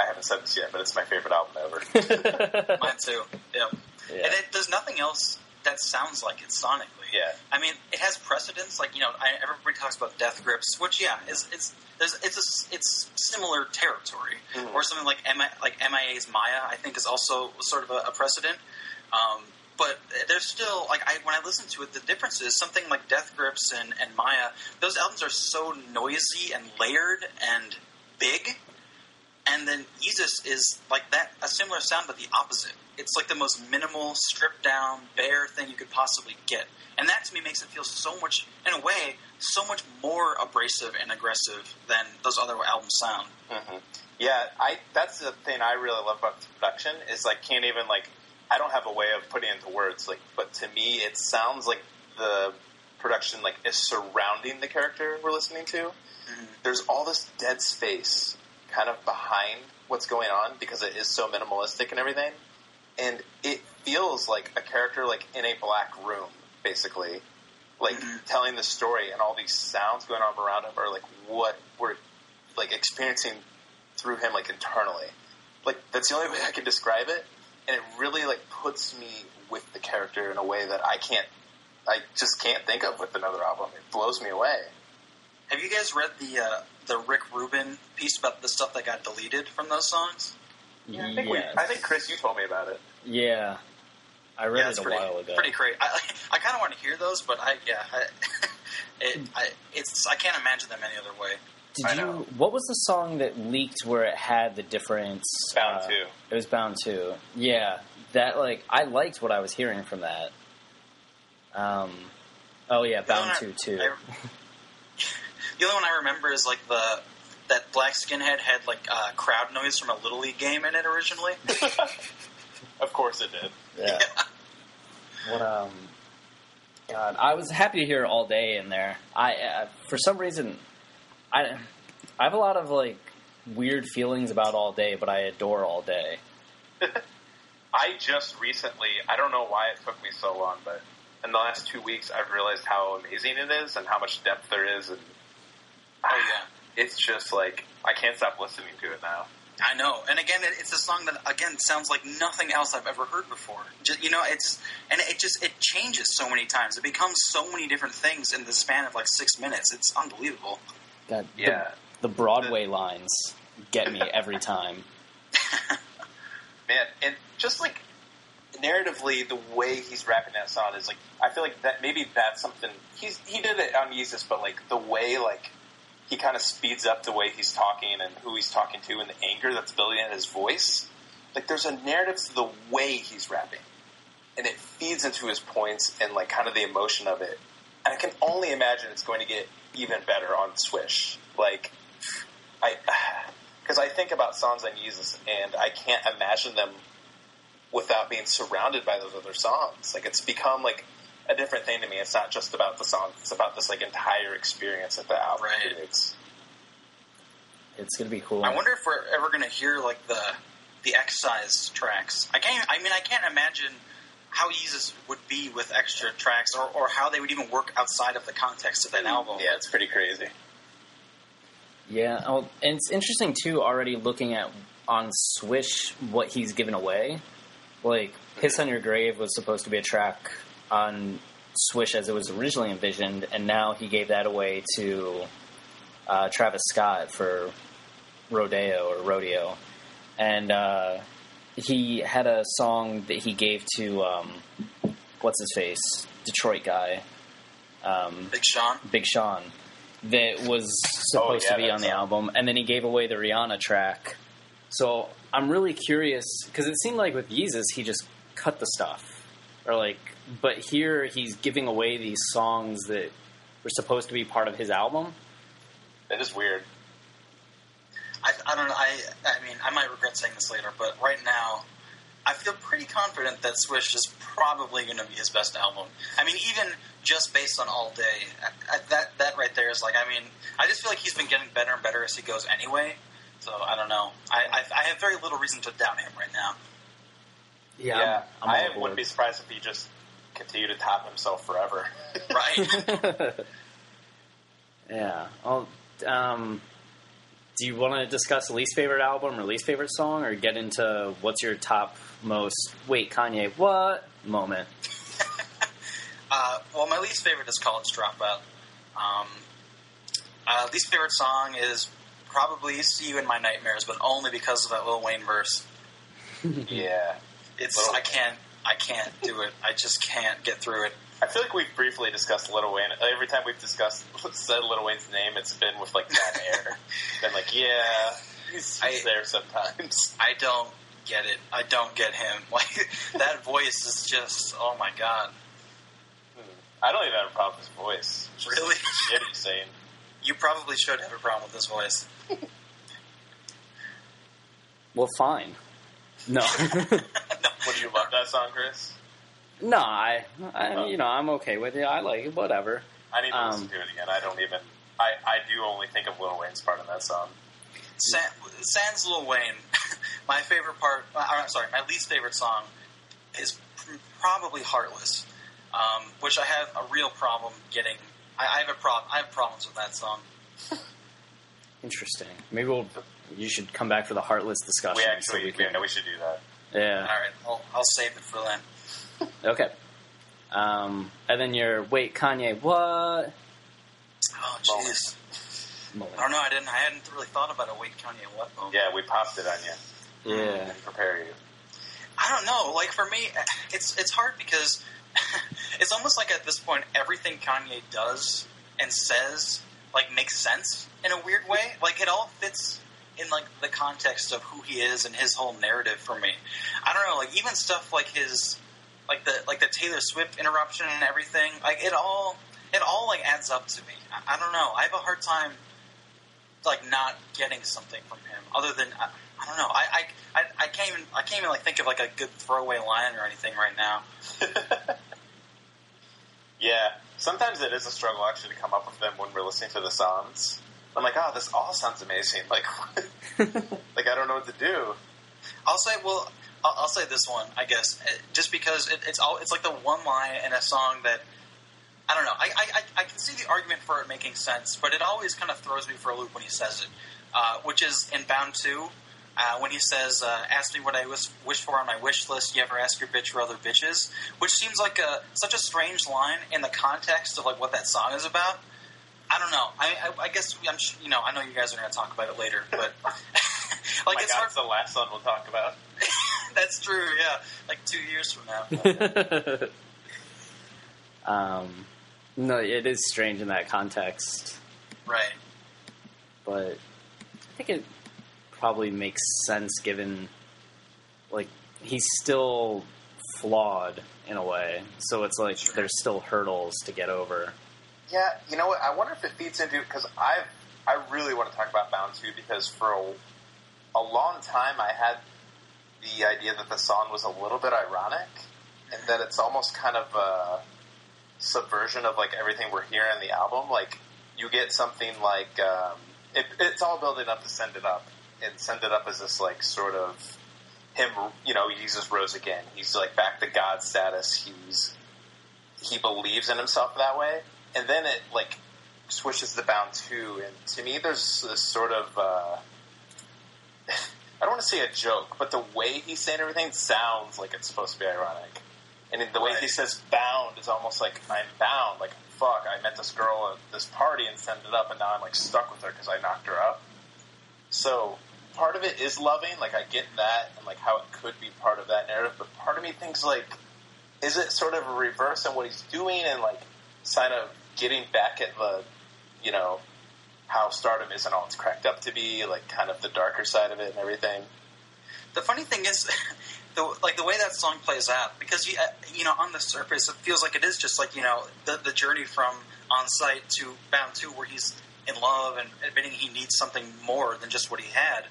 I haven't said this yet, but it's my favorite album ever. Mine too. Yeah. Yeah. And it, there's nothing else that sounds like it sonically. Yeah. I mean, it has precedence. Like you know, I, everybody talks about Death Grips, which yeah, is it's there's it's a, it's similar territory. Mhm. Or something like MI, like MIA's Maya, I think is also sort of a, a precedent. Um, but there's still like I when I listen to it, the difference is something like Death Grips and, and Maya. Those albums are so noisy and layered and big, and then Yeezus is like that a similar sound, but the opposite. It's like the most minimal, stripped down, bare thing you could possibly get, and that to me makes it feel so much, in a way, so much more abrasive and aggressive than those other albums sound. hmm Yeah, I. That's the thing I really love about the production is like can't even like I don't have a way of putting it into words. Like, but to me, it sounds like the production like is surrounding the character we're listening to. Mm-hmm. There's all this dead space kind of behind what's going on because it is so minimalistic and everything, and it feels like a character like in a black room, basically, like mm-hmm. telling the story, and all these sounds going on around him are like what we're like experiencing through him, like internally. Like that's the only way I can describe it, and it really like puts me with the character in a way that I can't, I just can't think of with another album. It blows me away. Have you guys read the uh, the Rick Rubin piece about the stuff that got deleted from those songs? Yeah, I think we, I think Chris, you told me about it. Yeah. I read yeah, it a pretty, while ago. Pretty crazy. I, I kind of want to hear those, but I yeah, I, it, I, it's I can't imagine them any other way. Did you? What was the song that leaked where it had the different? Bound uh, to. It was bound to. Yeah, that like I liked what I was hearing from that. Um, oh yeah, bound The to too. I- the only one I remember is like the that black skinhead had like uh, crowd noise from a little league game in it originally. Of course it did. Yeah. What um. God, I was happy to hear all day in there. I uh, for some reason, I I have a lot of like weird feelings about all day, but I adore all day. I just recently, I don't know why it took me so long, but in the last two weeks, I've realized how amazing it is and how much depth there is, and Oh yeah. it's just like I can't stop listening to it now. I know, and again, it's a song that again sounds like nothing else I've ever heard before. Just, you know, it's and it just it changes so many times. It becomes so many different things in the span of like six minutes. It's unbelievable. The- Yeah. the, Broadway lines get me every time. man, and just like narratively, the way he's rapping that song is like I feel like that maybe that's something he's he did it on Yeezus, but like the way like he kind of speeds up the way he's talking and who he's talking to and the anger that's building in his voice. Like there's a narrative to the way he's rapping, and it feeds into his points and like kind of the emotion of it. And I can only imagine it's going to get even better on Swish. Like I, because I think about songs on Yeezus and I can't imagine them without being surrounded by those other songs. Like it's become like a different thing to me. It's not just about the songs; it's about this like entire experience that the album Right. creates. It's gonna be cool. I wonder if we're ever going to hear like the the excised tracks. I can't. I mean, I can't imagine how Yeezus would be with extra tracks, or, or how they would even work outside of the context of that album. Yeah, it's pretty crazy. Yeah, oh, and it's interesting too. Already looking at on Swish what he's given away. Like "Piss on Your Grave" was supposed to be a track on Swish as it was originally envisioned, and now he gave that away to uh, Travis Scott for Rodeo or Rodeo, and uh, he had a song that he gave to um, what's his face, Detroit guy, um, Big Sean. Big Sean, that was supposed Oh, yeah, to be on the song. album, and then he gave away the Rihanna track. So I'm really curious because it seemed like with Yeezus he just cut the stuff, or like, but here he's giving away these songs that were supposed to be part of his album. It is weird. I, I don't know. I I mean, I might regret saying this later, but right now, I feel pretty confident that Swish is probably going to be his best album. I mean, even just based on All Day, I, I, that that right there is like. I mean, I just feel like he's been getting better and better as he goes anyway. So I don't know. I I, I have very little reason to doubt him right now. Yeah, I'm, I'm I all wouldn't be surprised if he just continued to top himself forever. Right? yeah. I'll, um, do you want to discuss least favorite album or least favorite song, or get into what's your top most wait Kanye what moment? Uh, well, my least favorite is College Dropout. Um, uh, least favorite song is probably "See You in My Nightmares," but only because of that Lil Wayne verse. yeah. It's Little- I can't I can't do it. I just can't get through it. I feel like we've briefly discussed Little Wayne. Every time we've discussed said Little Wayne's name, it's been with like that air. been like, yeah, he's, he's I- there sometimes. I don't get it. I don't get him. Like that voice is just oh my god. Hmm. I don't even have a problem with his voice. It's Really? Shit he's saying. You probably should have a problem with his voice. Well, fine. No, What do you love that song, Chris? No, I, I, you know, I'm okay with it. I like it. Whatever. I need to Um, listen to it again. I don't even. I, I do only think of Lil Wayne's part in that song. San, Sans Lil Wayne. my favorite part. uh, I'm sorry. My least favorite song is pr- probably "Heartless," um, which I have a real problem getting. I, I have a problem. I have problems with that song. Interesting. Maybe we'll. You should come back for the Heartless discussion. We so actually, we can- yeah, we should do that. Yeah. All right, I'll, I'll save it for then. Okay. Um, and then your wait, Kanye, what? Oh jeez. I don't know. I didn't. I hadn't really thought about a wait Kanye what moment. Yeah, we popped it on you Yeah. to prepare you. I don't know. Like for me, it's it's hard because it's almost like at this point everything Kanye does and says like makes sense in a weird way. Like it all fits in like the context of who he is and his whole narrative for me. I don't know. Like even stuff like his like the like the Taylor Swift interruption and everything. Like it all it all like adds up to me. I, I don't know. I have a hard time like not getting something from him other than I, I don't know. I, I I I can't even I can't even like think of like a good throwaway line or anything right now. Yeah, sometimes it is a struggle actually to come up with them when we're listening to the songs. I'm like, oh, this all sounds amazing. Like, like I don't know what to do. I'll say well. I'll, I'll say this one, I guess, eh, just because it, it's all it's like the one line in a song that I don't know. I, I I- can see the argument for it making sense, but it always kind of throws me for a loop when he says it, uh, which is in Bound Two. Uh, when he says, uh, "Ask me what I wish, wish for on my wish list," you ever ask your bitch for other bitches? Which seems like a such a strange line in the context of like what that song is about. I don't know. I, I, I guess I'm, you know, I know you guys are going to talk about it later, but like My it's God, hard. it's the last song we'll talk about. That's true. Yeah, like two years from now. um, no, it is strange in that context, right. but I think it probably makes sense given, like, he's still flawed in a way. So it's like there's still hurdles to get over. Yeah, you know what? I wonder if it feeds into because I've I really want to talk about Bound Two because for a, a long time I had the idea that the song was a little bit ironic and that it's almost kind of a subversion of like everything we're hearing in the album. Like you get something like um, it, it's all building up to send it up, and send it up as this like sort of him, you know, he uses Rose again. He's like back to God status. He's he believes in himself that way, and then it like switches the Bound too. and to me, there's this sort of uh, I don't want to say a joke, but the way he's saying everything sounds like it's supposed to be ironic, and the way he says "bound" is almost like I'm bound, like fuck, I met this girl at this party and sent it up, and now I'm like stuck with her because I knocked her up. So part of it is loving, like I get that, and like how it could be part of that narrative, but part of me thinks like, is it sort of a reverse on what he's doing, and like kind of getting back at the, you know, how stardom isn't all it's cracked up to be, like kind of the darker side of it and everything. The funny thing is, the like the way that song plays out, because you, uh, you know, on the surface, it feels like it is just like you know the the journey from on sight to bound two, where he's in love and admitting he needs something more than just what he had.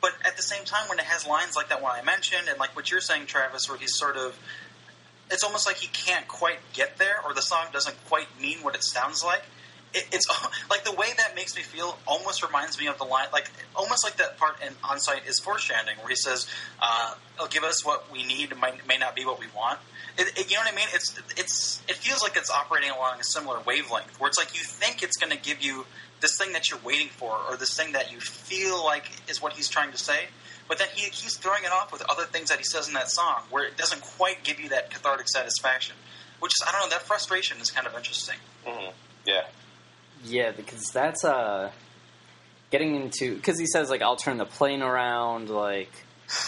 But at the same time, when it has lines like that one I mentioned, and like what you're saying, Travis, where he's sort of, it's almost like he can't quite get there, or the song doesn't quite mean what it sounds like. It, it's like the way that makes me feel almost reminds me of the line, like almost like that part in On Sight is foreshadowing, where he says, uh, "It'll give us what we need, might, may not be what we want." It, it, you know what I mean? It's it's it feels like it's operating along a similar wavelength, where it's like you think it's going to give you this thing that you're waiting for, or this thing that you feel like is what he's trying to say, but then he keeps throwing it off with other things that he says in that song, where it doesn't quite give you that cathartic satisfaction. Which is, I don't know, that frustration is kind of interesting. Mm-hmm. Yeah. Yeah, because that's uh getting into because he says like I'll turn the plane around. Like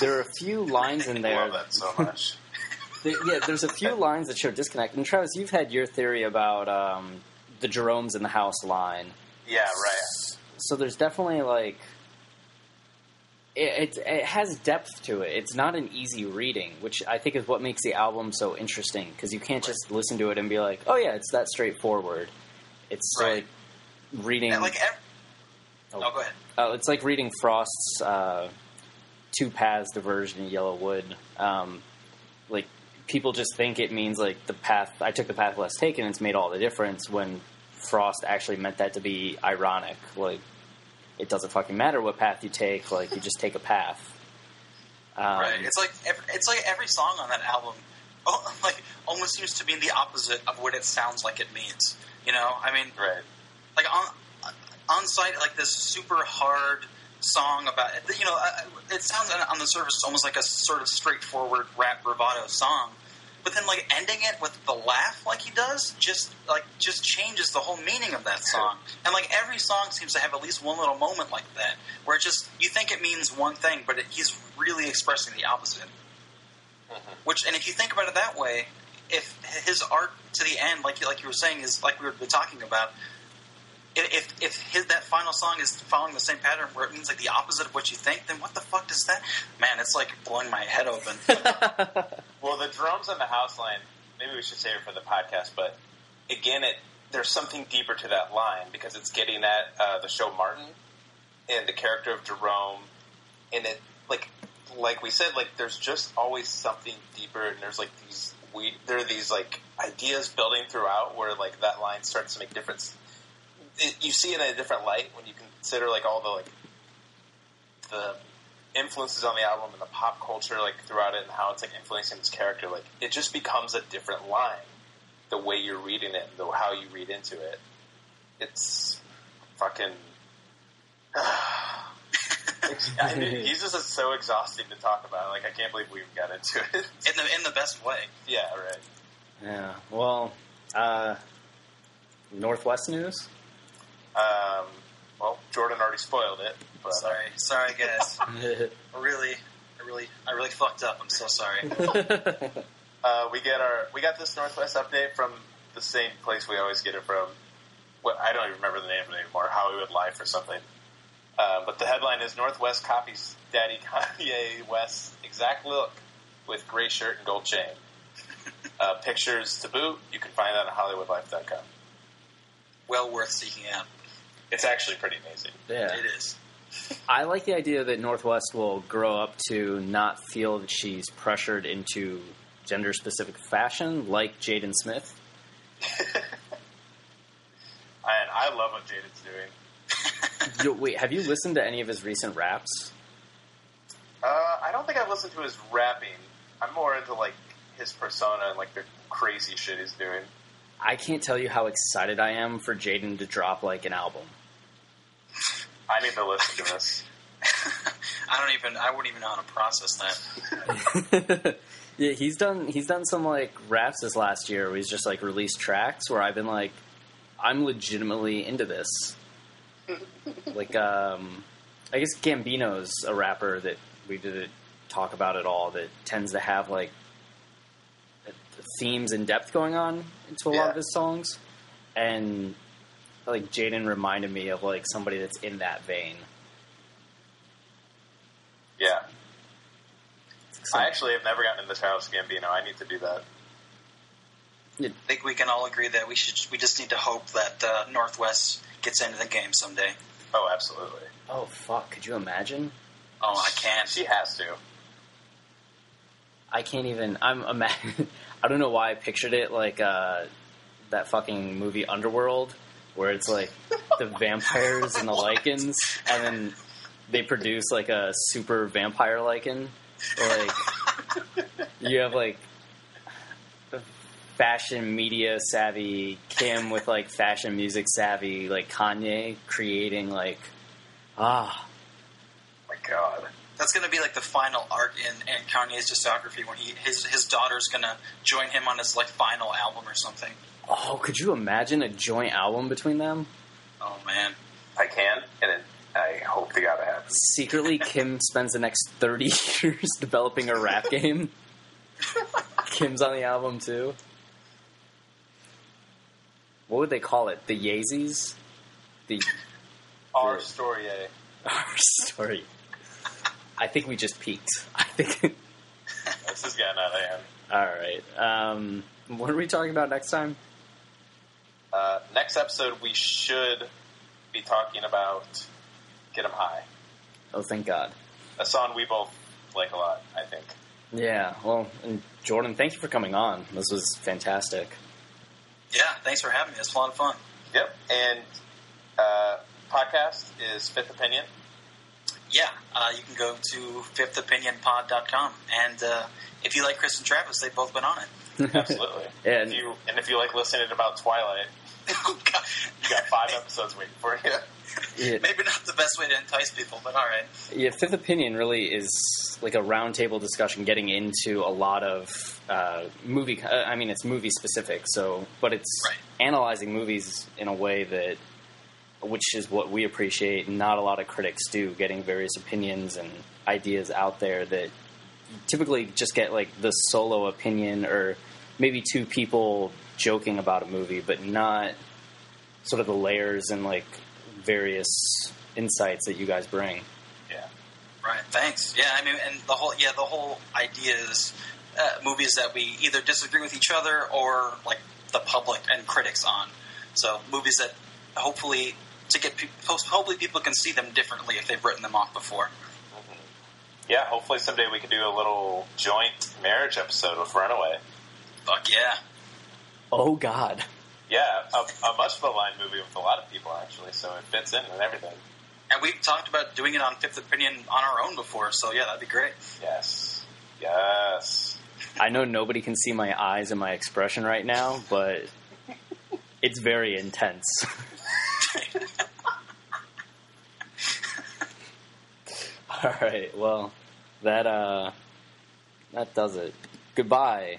there are a few lines in there. I love that so much. there, yeah, there's a few lines that show disconnect. And Travis, you've had your theory about um, the Jerome's in the house line. Yeah, right. So there's definitely like it, it, it has depth to it. It's not an easy reading, which I think is what makes the album so interesting because you can't just listen to it and be like, "Oh yeah, it's that straightforward." It's Right. like reading. And like, ev- oh, go ahead. Oh, it's like reading Frost's uh, Two Paths diversion in Yellow Wood. Um, like people just think it means like the path I took the path less taken. It's made all the difference when Frost actually meant that to be ironic. Like it doesn't fucking matter what path you take. Like you just take a path. Um, right. It's like every, it's like every song on that album, oh, like almost seems to be the opposite of what it sounds like it means. You know, I mean, Right. Like on on sight, like this super hard song about you know, it sounds on- the surface almost like a sort of straightforward rap bravado song. But then, like ending it with the laugh, like he does, just like just changes the whole meaning of that song. And like every song seems to have at least one little moment like that, where it just you think it means one thing, but it, he's really expressing the opposite. Mm-hmm. Which, and if you think about it that way, if his art to the end, like like you were saying, is like we were talking about, if if, if his, that final song is following the same pattern where it means like the opposite of what you think, then what the fuck does that? Man, it's like blowing my head open. Well, the drums on the house line, maybe we should save it for the podcast, but again, it there's something deeper to that line because it's getting at uh, the show Martin and the character of Jerome, and it like like we said, like there's just always something deeper, and there's like these we there are these like ideas building throughout where like that line starts to make difference. It, you see it in a different light when you consider like all the like the influences on the album and the pop culture like throughout it and how it's like influencing this character like it just becomes a different line the way you're reading it and the, how you read into it it's fucking I mean, he's just so exhausting to talk about like I can't believe we even got into it in the in the best way. yeah right yeah. Well, uh, North West news. Um, well Jordan already spoiled it but uh, Sorry, sorry guys. I really, I really, I really fucked up. I'm so sorry. uh, we get our we got this North West update from the same place we always get it from. What I don't even remember the name of it anymore. Hollywood Life or something. Uh, but the headline is North West copies Daddy Kanye West's exact look with gray shirt and gold chain. Uh, pictures to boot. You can find that on HollywoodLife.com. well worth seeking out. It's actually pretty amazing. yeah. It is. I like the idea that North West will grow up to not feel that she's pressured into gender specific fashion like Jaden Smith. And I love what Jaden's doing. Yo, wait, have you listened to any of his recent raps? Uh, I don't think I've listened to his rapping. I'm more into like his persona and like the crazy shit he's doing. I can't tell you how excited I am for Jaden to drop like an album. I need to listen to this. I don't even. I wouldn't even know how to process that. yeah, he's done he's done some like raps this last year where he's just like released tracks where I've been like, I'm legitimately into this. like, um, I guess Gambino's a rapper that we didn't talk about at all that tends to have like themes and depth going on into a lot of his songs, and like Jaden reminded me of like somebody that's in that vein. Yeah. I actually have never gotten into Charles Gambino. I need to do that. I think we can all agree that we should. We just need to hope that uh, North West gets into the game someday. Oh, absolutely. Oh fuck! Could you imagine? Oh, I can't. She has to. I can't even. I'm. Ima- I don't know why I pictured it like uh, that fucking movie Underworld, where it's like the vampires and the lycans, and then they produce like a super vampire lycan. Like you have like fashion media savvy Kim with like fashion music savvy like Kanye creating like ah My God. That's to be like the final arc in, in Kanye's discography when he his his daughter's to join him on his like final album or something. Oh could you imagine a joint album between them? Oh man, I can, and it, I hope to God it happens. secretly Kim spends the next 30 years developing a rap game. Kim's on the album too. What would they call it? The Yeezys? The Our Good. story, eh? our story. I think we just peaked. I think. This is getting out of hand. All right. Um, what are we talking about next time? Next episode, we should be talking about "Get "Get 'Em High," Oh, thank God. a song we both like a lot. I think. Yeah. Well, and Jordan, thank you for coming on. This was fantastic. yeah. Thanks for having me. It's a lot of fun. Yep. And uh, podcast is Fifth Opinion. Yeah, uh, you can go to fifthopinionpod.com. And uh, if you like Chris and Travis, they've both been on it. Absolutely. And- if you and if you like listening about Twilight, God. You got five episodes waiting for you. Yeah. Maybe not the best way to entice people, but all right. Yeah, Fifth Opinion really is like a roundtable discussion getting into a lot of uh, movie. Uh, I mean, it's movie specific, so but it's Right. analyzing movies in a way that, which is what we appreciate. Not a lot of critics do, getting various opinions and ideas out there that typically just get like the solo opinion or maybe two people joking about a movie, but not sort of the layers and like various insights that you guys bring. Yeah. Right. Thanks. Yeah. I mean, and the whole yeah the whole idea is uh, movies that we either disagree with each other or like the public and critics on. So movies that hopefully to get people, hopefully people can see them differently if they've written them off before. Yeah. Hopefully someday we can do a little joint marriage episode with Runaway. Fuck yeah. Oh God. Yeah, a, a much maligned movie with a lot of people actually, so it fits in and everything. And we've talked about doing it on Fifth Opinion on our own before, so yeah, that'd be great. Yes. Yes. I know nobody can see my eyes and my expression right now, but it's very intense. All right. Well, that uh that does it. Goodbye,